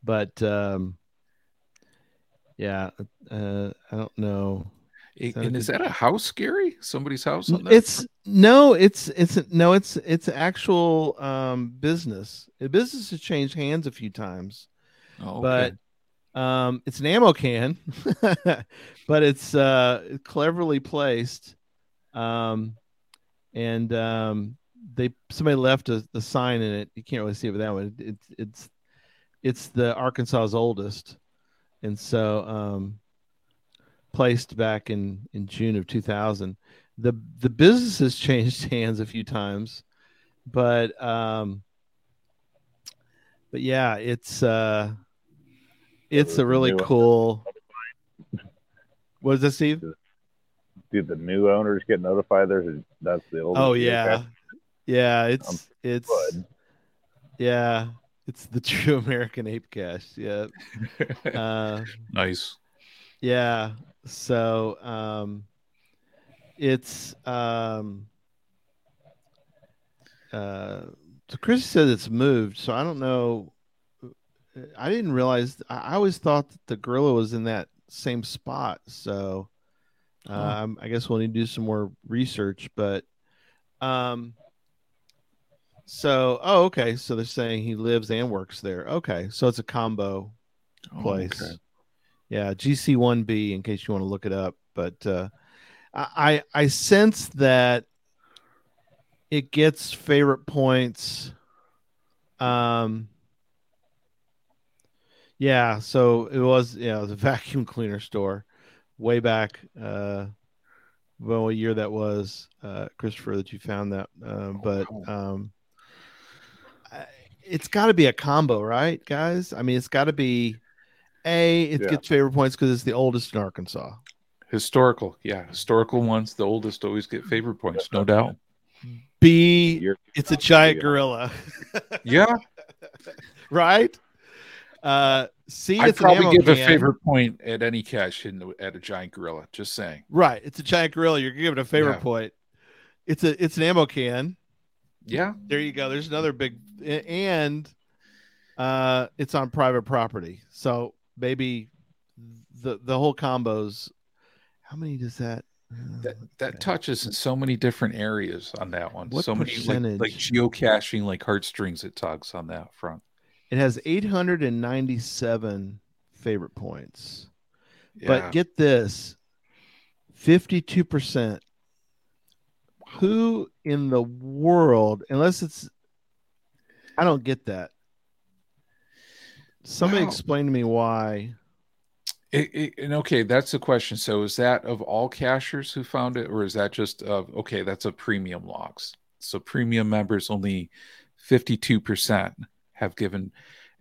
but um yeah, uh I don't know. Is and is that a house Gary? Somebody's house It's no, it's it's no, it's it's actual um business. The business has changed hands a few times. Oh, okay. But um, it's an ammo can, but it's uh, cleverly placed. Um, and um, they somebody left a, a, sign in it. You can't really see it with that one. It's it's it's the Arkansas's oldest, and so um, placed back in in June of 2000. The the business has changed hands a few times, but um, but yeah, it's uh it's a really cool. What is this, Steve? Did the new owners get notified? There's a, that's the old. Oh yeah, yeah. It's um, it's good. yeah. It's the true American ape cache. Yeah. uh, nice. Yeah. So um, it's um, uh, so Chris said it's moved. So I don't know I didn't realize. I always thought that the gorilla was in that same spot. So, um, I guess we'll need to do some more research. But, um, so oh, okay. So they're saying he lives and works there. Okay, so it's a combo. place. Oh, okay. Yeah, GC1B in case you want to look it up. But uh, I I sense that it gets favorite points. Um. Yeah, so it was yeah, it was a vacuum cleaner store way back. Uh, well, what year that was, uh, Christopher, that you found that. Uh, but um, it's got to be a combo, right, guys? I mean, it's got to be a. It yeah. gets favorite points because it's the oldest in Arkansas. Historical, yeah, historical ones. The oldest always get favorite points, no doubt. B, it's a giant gorilla. yeah, right. Uh, C, I'd probably give can. a favorite point at any cache in the, at a giant gorilla. Just saying. Right, it's a giant gorilla. You're giving a favorite yeah. point. It's a it's an ammo can. Yeah. There you go. There's another big and uh it's on private property. So maybe the the whole combos how many does that that that okay. touches in so many different areas on that one. What so percentage? many like, like geocaching like heartstrings it tugs on that front. It has 897 favorite points. Yeah. But get this 52% who in the world, unless it's, I don't get that. Somebody wow. explain to me why. It, it, and okay, that's the question. So, is that of all cachers who found it, or is that just of okay? That's a premium logs. So, premium members only fifty-two percent have given.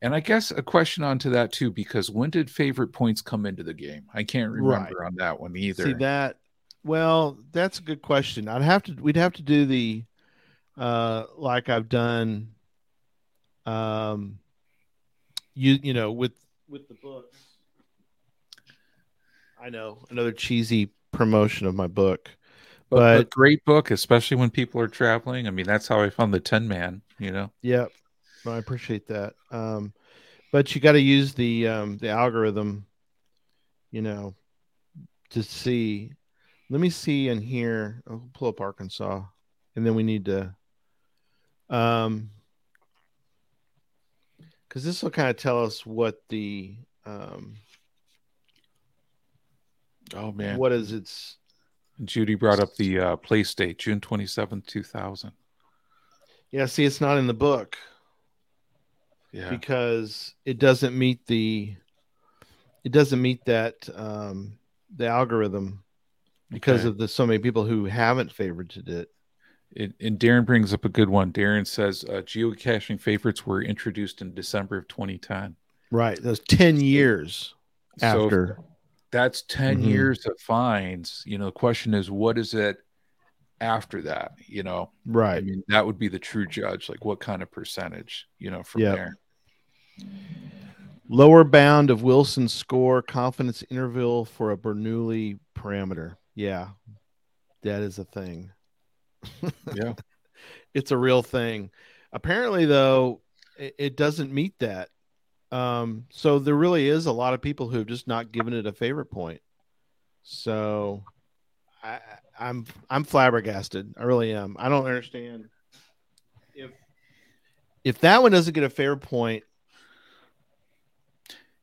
And I guess a question onto that too, because when did favorite points come into the game? I can't remember right. on that one either. See that well, that's a good question. I'd have to we'd have to do the uh like I've done um you you know with with the books. I know another cheesy promotion of my book. But, but, great book, especially when people are traveling. I mean, that's how I found the Tin Man, you know. Yep. Well, I appreciate that. Um but you got to use the um the algorithm you know to see let me see in here. I'll pull up Arkansas, and then we need to, um, because this will kind of tell us what the, um, oh man, what is its. Judy brought up the uh, play state, June twenty seventh, two thousand. Yeah, see, it's not in the book. Yeah, because it doesn't meet the, it doesn't meet that um the algorithm because okay. of the so many people who haven't favorited it. it. And Darren brings up a good one. Darren says uh, geocaching favorites were introduced in December of 2010. Right, those 10 years so after. That's 10 mm-hmm. years of fines. You know, the question is, what is it after that? You know, right? I mean, that would be the true judge. Like, what kind of percentage? You know, from yep. there. Lower bound of Wilson's score confidence interval for a Bernoulli parameter. Yeah, that is a thing. yeah, it's a real thing. Apparently, though, it, it doesn't meet that. Um, so there really is a lot of people who have just not given it a favorite point. So I, I'm I'm flabbergasted. I really am. I don't understand if if that one doesn't get a fair point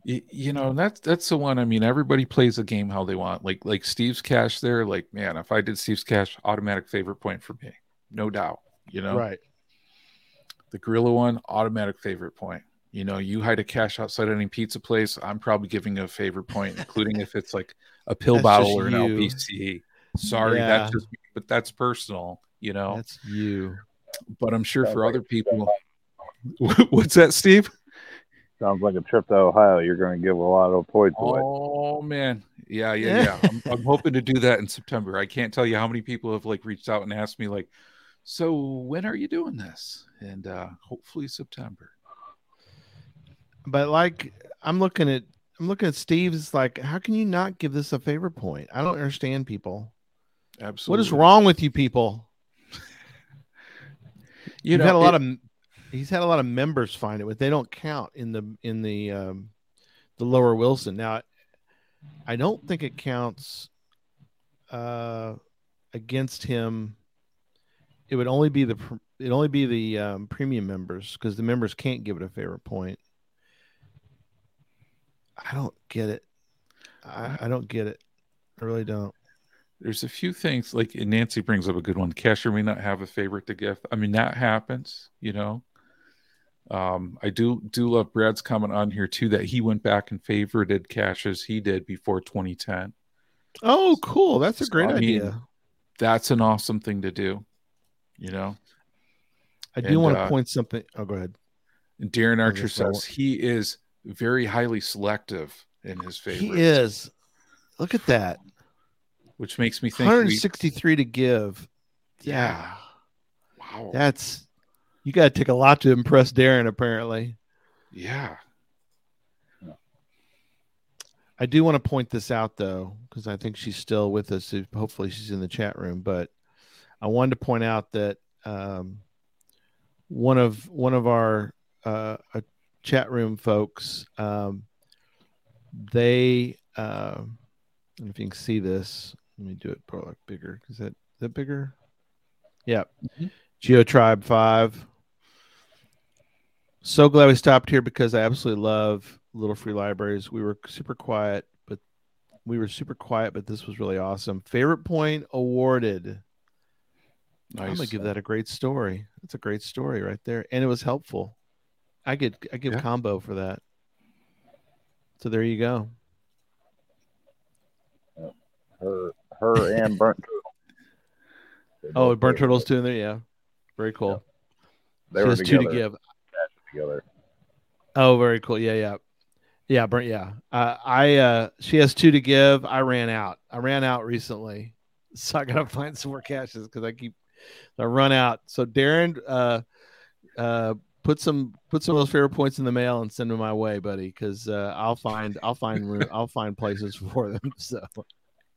you, you know that's that's the one i mean everybody plays a game how they want. Like like steve's cache there like man if i did steve's cache automatic favorite point for me no doubt you know? Right. The gorilla one automatic favorite point. You know you hide a cache outside any pizza place i'm probably giving a favorite point including if it's like a pill that's bottle or an you. lpc sorry yeah. that's just but that's personal you know? That's you. But i'm sure for other people what's that steve Sounds like a trip to Ohio. You're going to give a lot of points away. Oh man, yeah, yeah, yeah. I'm, I'm, hoping to do that in September. I can't tell you how many people have like reached out and asked me like, "So when are you doing this?" And uh hopefully September. But like, I'm looking at I'm looking at Steve's like, how can you not give this a favorite point? I don't understand people. Absolutely. What is wrong with you people? you You've know, had a lot of he's had a lot of members find it, but they don't count in the in the um, the lower Wilson. Now, I don't think it counts uh, against him. It would only be the it only be the um, premium members because the members can't give it a favorite point. I don't get it. I, I don't get it. I really don't. There's a few things like Nancy brings up a good one. Cacher may not have a favorite to gift. I mean, that happens, you know. Um, I do do love Brad's comment on here too that he went back and favorited caches he did before 2010. Oh, cool! That's a great idea. that's an awesome thing to do. You know, I do and, want to uh, point something. Oh, go ahead. And Darren Archer says he is very highly selective in his favorites. He is. Look at that. Which makes me think 163 we... to give. Yeah. Wow. That's you got to take a lot to impress Darren, apparently. Yeah. I do want to point this out though, because I think she's still with us. Hopefully, she's in the chat room. But I wanted to point out that um, one of one of our uh, chat room folks, um, they, uh, if you can see this, let me do it probably bigger. Is that is that bigger? Yeah. Mm-hmm. Geo Tribe Five. So glad we stopped here because I absolutely love little free libraries. We were super quiet, but we were super quiet, but this was really awesome. Favorite point awarded. Nice. I'm gonna give that a great story. That's a great story right there, and it was helpful. I get I give yeah. combo for that. So there you go. Her her and burnt turtle. Oh, burnt turtles too in there. Yeah, very cool. Yeah. They she were has together. two to give together. Oh, very cool. Yeah, yeah. Yeah, Brent. Yeah, uh, I. Uh, she has two to give. I ran out. I ran out recently, so I gotta find some more caches because I keep I run out. So Darren, uh, uh, put some put some of those favorite points in the mail and send them my way, buddy. Because uh, I'll find I'll find room, I'll find places for them. So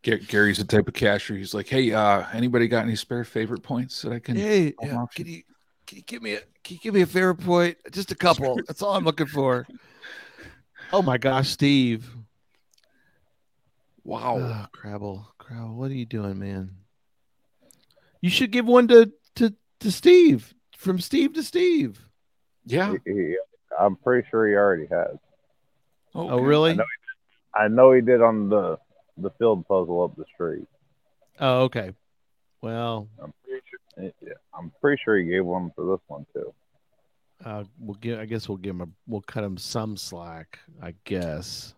Gary's the type of cacher. He's like, hey, uh, anybody got any spare favorite points that I can? Hey, yeah, can you can you give me a can you give me a fair point? Just a couple. That's all I'm looking for. Oh my gosh, Steve. Wow. Oh, Crabble. Crabble, what are you doing, man? You should give one to to to Steve. From Steve to Steve. Yeah. He, he, I'm pretty sure he already has. Oh, oh, okay. Oh, really? I know, I know he did on the the field puzzle up the street. Oh, okay. Well, I'm pretty sure. Yeah, I'm pretty sure he gave one for this one too. Uh, we'll give. I guess we'll give him a. We'll cut him some slack. I guess.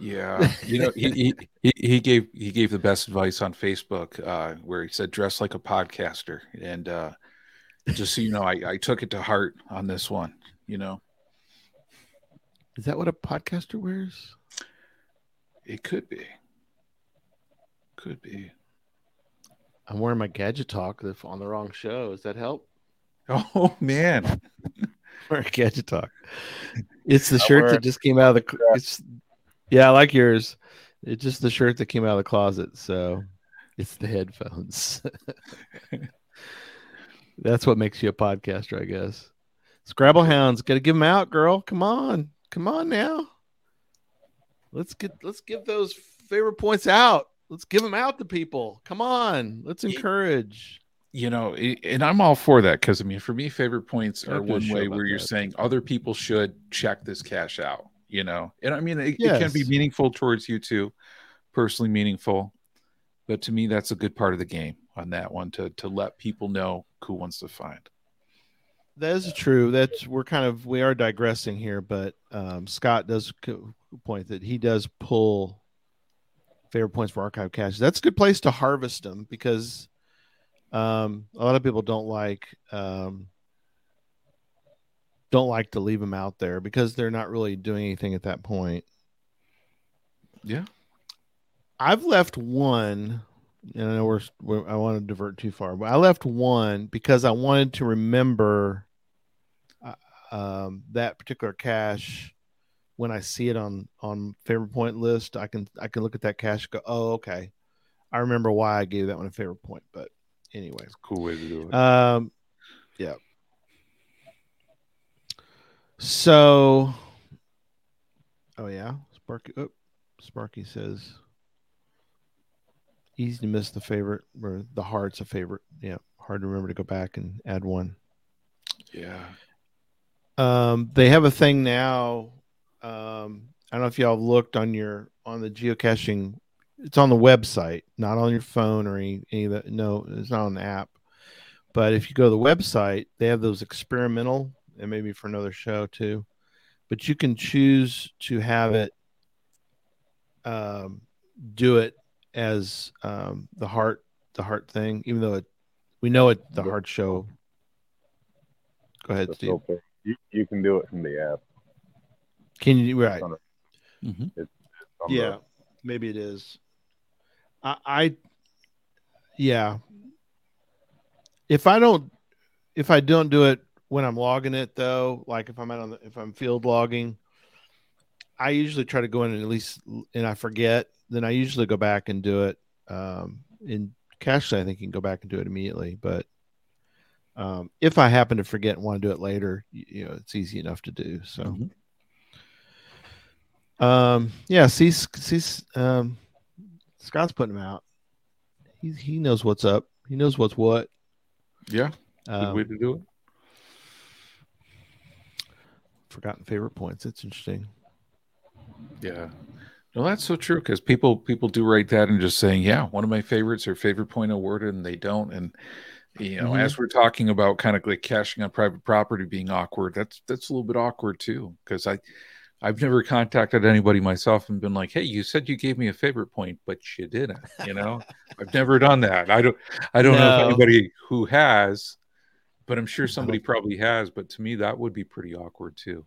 Yeah, you know, he, he he gave he gave the best advice on Facebook, uh, where he said, "Dress like a podcaster," and uh, just so you know, I, I took it to heart on this one. You know, is that what a podcaster wears? It could be. Could be. I'm wearing my gadget talk on the wrong show. Does that help? Oh man, wear gadget talk. It's the shirt that just came out of the. It's yeah, I like yours. It's just the shirt that came out of the closet. So it's the headphones. That's what makes you a podcaster, I guess. Scrabble hounds, gotta give them out, girl. Come on, come on now. Let's get let's give those favorite points out. Let's give them out to people. Come on, let's encourage. You know, and I'm all for that because I mean, for me, favorite points are one way where you're that. saying other people should check this cache out. You know, and I mean, it, yes. it can be meaningful towards you too, personally meaningful. But to me, that's a good part of the game on that one to to let people know who wants to find. That is true. That's we're kind of we are digressing here, but um, Scott does point that he does pull favorite points for archive caches. That's a good place to harvest them because um, a lot of people don't like um, don't like to leave them out there because they're not really doing anything at that point. Yeah, I've left one and I know we're, we're I want to divert too far, but I left one because I wanted to remember uh, um, that particular cache when I see it on on favorite point list. I can I can look at that cache go, oh okay, I remember why I gave that one a favorite point. But anyway, cool way to do it. Um, yeah. So, oh yeah, Sparky. Oh, Sparky says easy to miss the favorite or the heart's a favorite. Yeah, hard to remember to go back and add one. Yeah. Um, they have a thing now. Um, I don't know if y'all looked on your on the geocaching. It's on the website, not on your phone or any, any of that. No, it's not on the app. But if you go to the website, they have those experimental, and maybe for another show too. But you can choose to have it um, do it as um, the heart, the heart thing, even though it, we know it, the heart show. Go ahead, Steve. You, you can do it from the app. Can you right? Mm-hmm. It's, it's yeah, the... maybe it is. I, I, yeah. If I don't, if I don't do it when I'm logging it though, like if I'm out on the, if I'm field logging, I usually try to go in and at least, and I forget, then I usually go back and do it. Um, in cache, I think you can go back and do it immediately. But um, if I happen to forget and want to do it later, you, you know, it's easy enough to do. So. Mm-hmm. Um, yeah, see, see, um, Scott's putting him out. He he knows what's up. He knows what's what. Yeah, good um, way to do it. Forgotten favorite points. It's interesting. Yeah, no, that's so true because people people do write that and just saying, yeah, one of my favorites or favorite point awarded, and they don't. And you know, mm-hmm. as we're talking about kind of like caching on private property being awkward, that's that's a little bit awkward too because I I've never contacted anybody myself and been like, "Hey, you said you gave me a favorite point, but you didn't." You know, I've never done that. I don't. I don't no. know if anybody who has, but I'm sure somebody probably has. But to me, that would be pretty awkward too.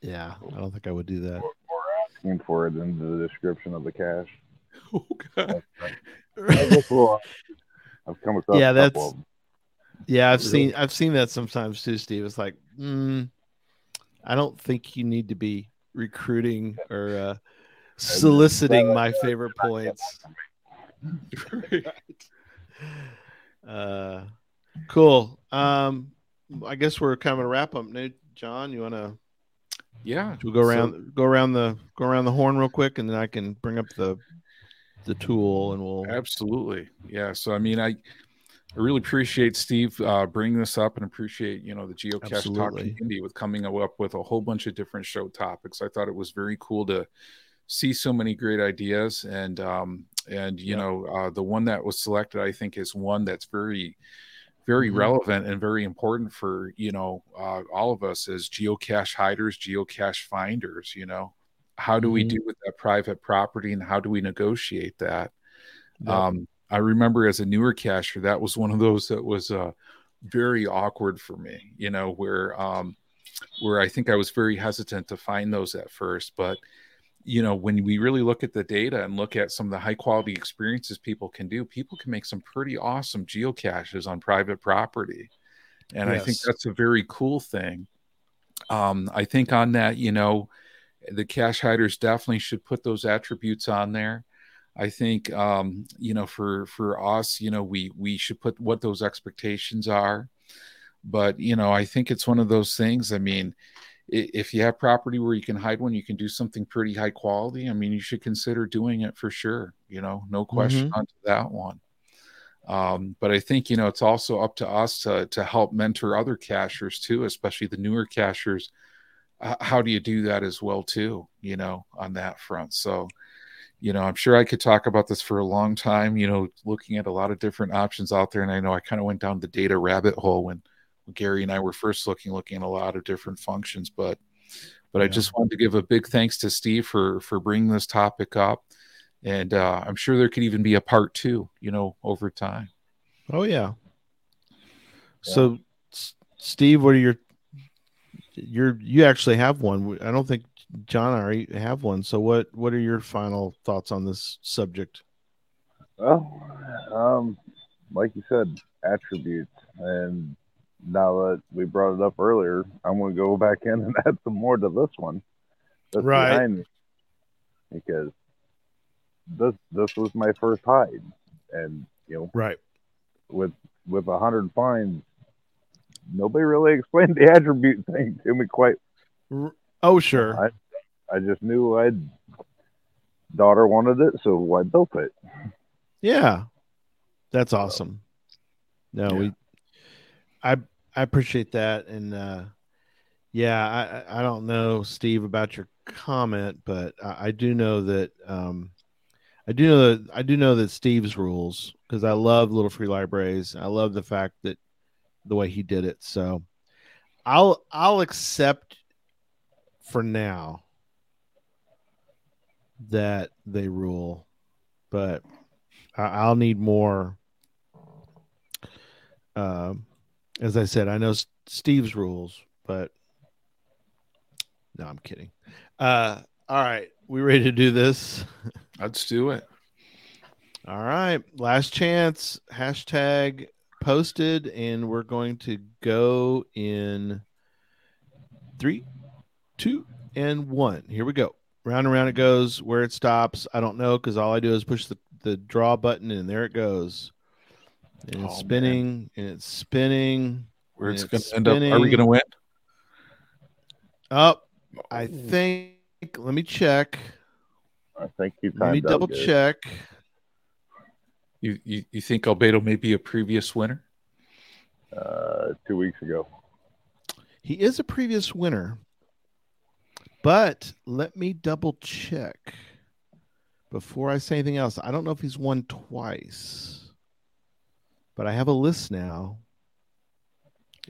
Yeah, I don't think I would do that. Or, or asking for it in the description of the cache. Oh God. I've come across. Yeah, that's. Yeah, I've seen I've seen that sometimes too, Steve. It's like, mm, I don't think you need to be recruiting or uh, soliciting my favorite points. uh, cool. Um, I guess we're kind of a wrap up. Now, John, you want to? Yeah. we go around, so, go around the, go around the horn real quick, and then I can bring up the, the tool, and we'll. Absolutely. Yeah. So I mean, I I really appreciate Steve uh, bringing this up and appreciate you know the geocache Absolutely. talk community with coming up with a whole bunch of different show topics. I thought it was very cool to see so many great ideas and um, and you yeah. know uh, the one that was selected I think is one that's very very mm-hmm. relevant and very important for you know uh, all of us as geocache hiders, geocache finders. You know, how do mm-hmm. we do with that private property and how do we negotiate that? Yep. Um, I remember as a newer cacher, that was one of those that was uh, very awkward for me, you know, where um, where I think I was very hesitant to find those at first. But, you know, when we really look at the data and look at some of the high quality experiences people can do, people can make some pretty awesome geocaches on private property. And yes. I think that's a very cool thing. Um, I think on that, you know, the cache hiders definitely should put those attributes on there. I think um, you know for for us, you know, we we should put what those expectations are. But you know, I think it's one of those things. I mean, if you have property where you can hide one, you can do something pretty high quality. I mean, you should consider doing it for sure. You know, no question mm-hmm. onto that one. Um, but I think you know it's also up to us to to help mentor other cachers too, especially the newer cachers. Uh, how do you do that as well too? You know, on that front. So you know, I'm sure I could talk about this for a long time, you know, looking at a lot of different options out there. And I know I kind of went down the data rabbit hole when, Gary and I were first looking, looking at a lot of different functions. But, but yeah. I just wanted to give a big thanks to Steve for, for bringing this topic up. And uh, I'm sure there could even be a part two, you know, over time. Oh, yeah. So, Steve, what are your, your, you actually have one. I don't think John, I already have one. So what what are your final thoughts on this subject? Well, um, like you said, attributes, and now that we brought it up earlier, I'm going to go back in and add some more to this one. That's right. Because this this was my first hide, and you know, right with with a hundred finds, nobody really explained the attribute thing to me quite. Oh, sure. I, I just knew I'd daughter wanted it, so I built it. Yeah, that's awesome. No, yeah. we, I I appreciate that, and uh, yeah, I I don't know, Steve, about your comment, but I, I do know that um, I do know that I do know that Steve's rules because I love Little Free Libraries. I love the fact that the way he did it. So I'll I'll accept for now that they rule, but I, will need more. Um, as I said, I know Steve's rules, but no, I'm kidding. Uh, all right, we ready to do this? Let's do it. All right, last chance. Hashtag posted, and we're going to go in three, two, and one. Here we go. Round and round it goes. Where it stops, I don't know because all I do is push the, the draw button, and there it goes. And it's oh, spinning, man. and it's spinning. Where it's, it's going to end up? Are we going to win? Up. Oh, I think. Let me check. I think you. Let me double good. check. You, you you think Albedo may be a previous winner? Uh, two weeks ago. He is a previous winner, but let me double check before I say anything else. I don't know if he's won twice, but I have a list now.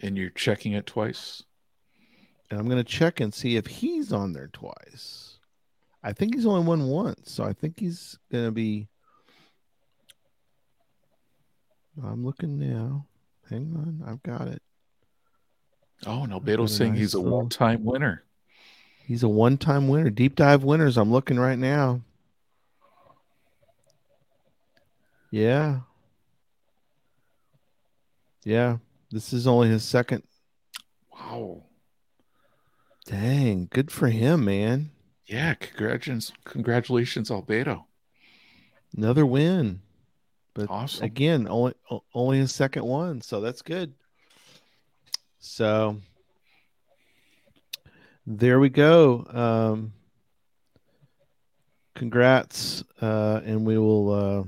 And you're checking it twice? And I'm going to check and see if he's on there twice. I think he's only won once, so I think he's going to be I'm looking now. Hang on, I've got it. Oh, no, Beto's saying nice he's a one time winner. He's a one time winner. Deep dive winners. I'm looking right now. Yeah. Yeah. This is only his second. Wow. Dang. Good for him, man. Yeah. Congratulations. Congratulations, Albedo. Another win. But awesome. again, only only his second one, so that's good. So there we go. Um, congrats, uh, and we will. Uh,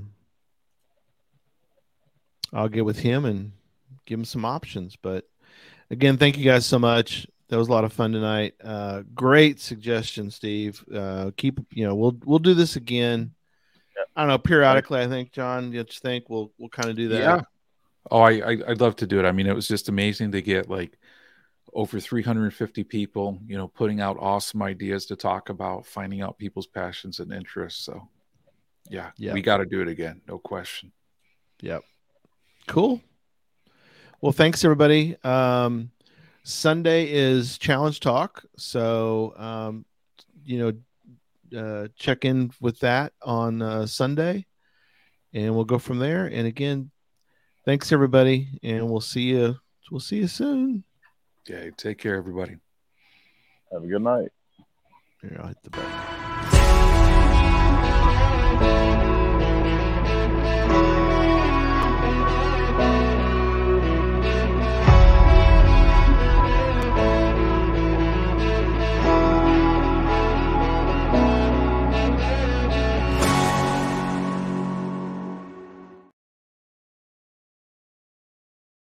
I'll get with him and give him some options. But again, thank you guys so much. That was a lot of fun tonight. Uh, great suggestion, Steve. Uh, keep you know we'll we'll do this again. I don't know. Periodically, I think John. You think we'll we'll kind of do that. Yeah. Oh, I, I would love to do it. I mean, it was just amazing to get like over 350 people, you know, putting out awesome ideas to talk about, finding out people's passions and interests. So, yeah, yeah, we got to do it again, no question. Yep. Cool. Well, thanks everybody. Um, Sunday is challenge talk, so um, you know, uh, check in with that on uh, Sunday, and we'll go from there. And again, thanks everybody, and we'll see you. We'll see you soon. Yeah, take care, everybody. Have a good night. Here, I'll hit the button.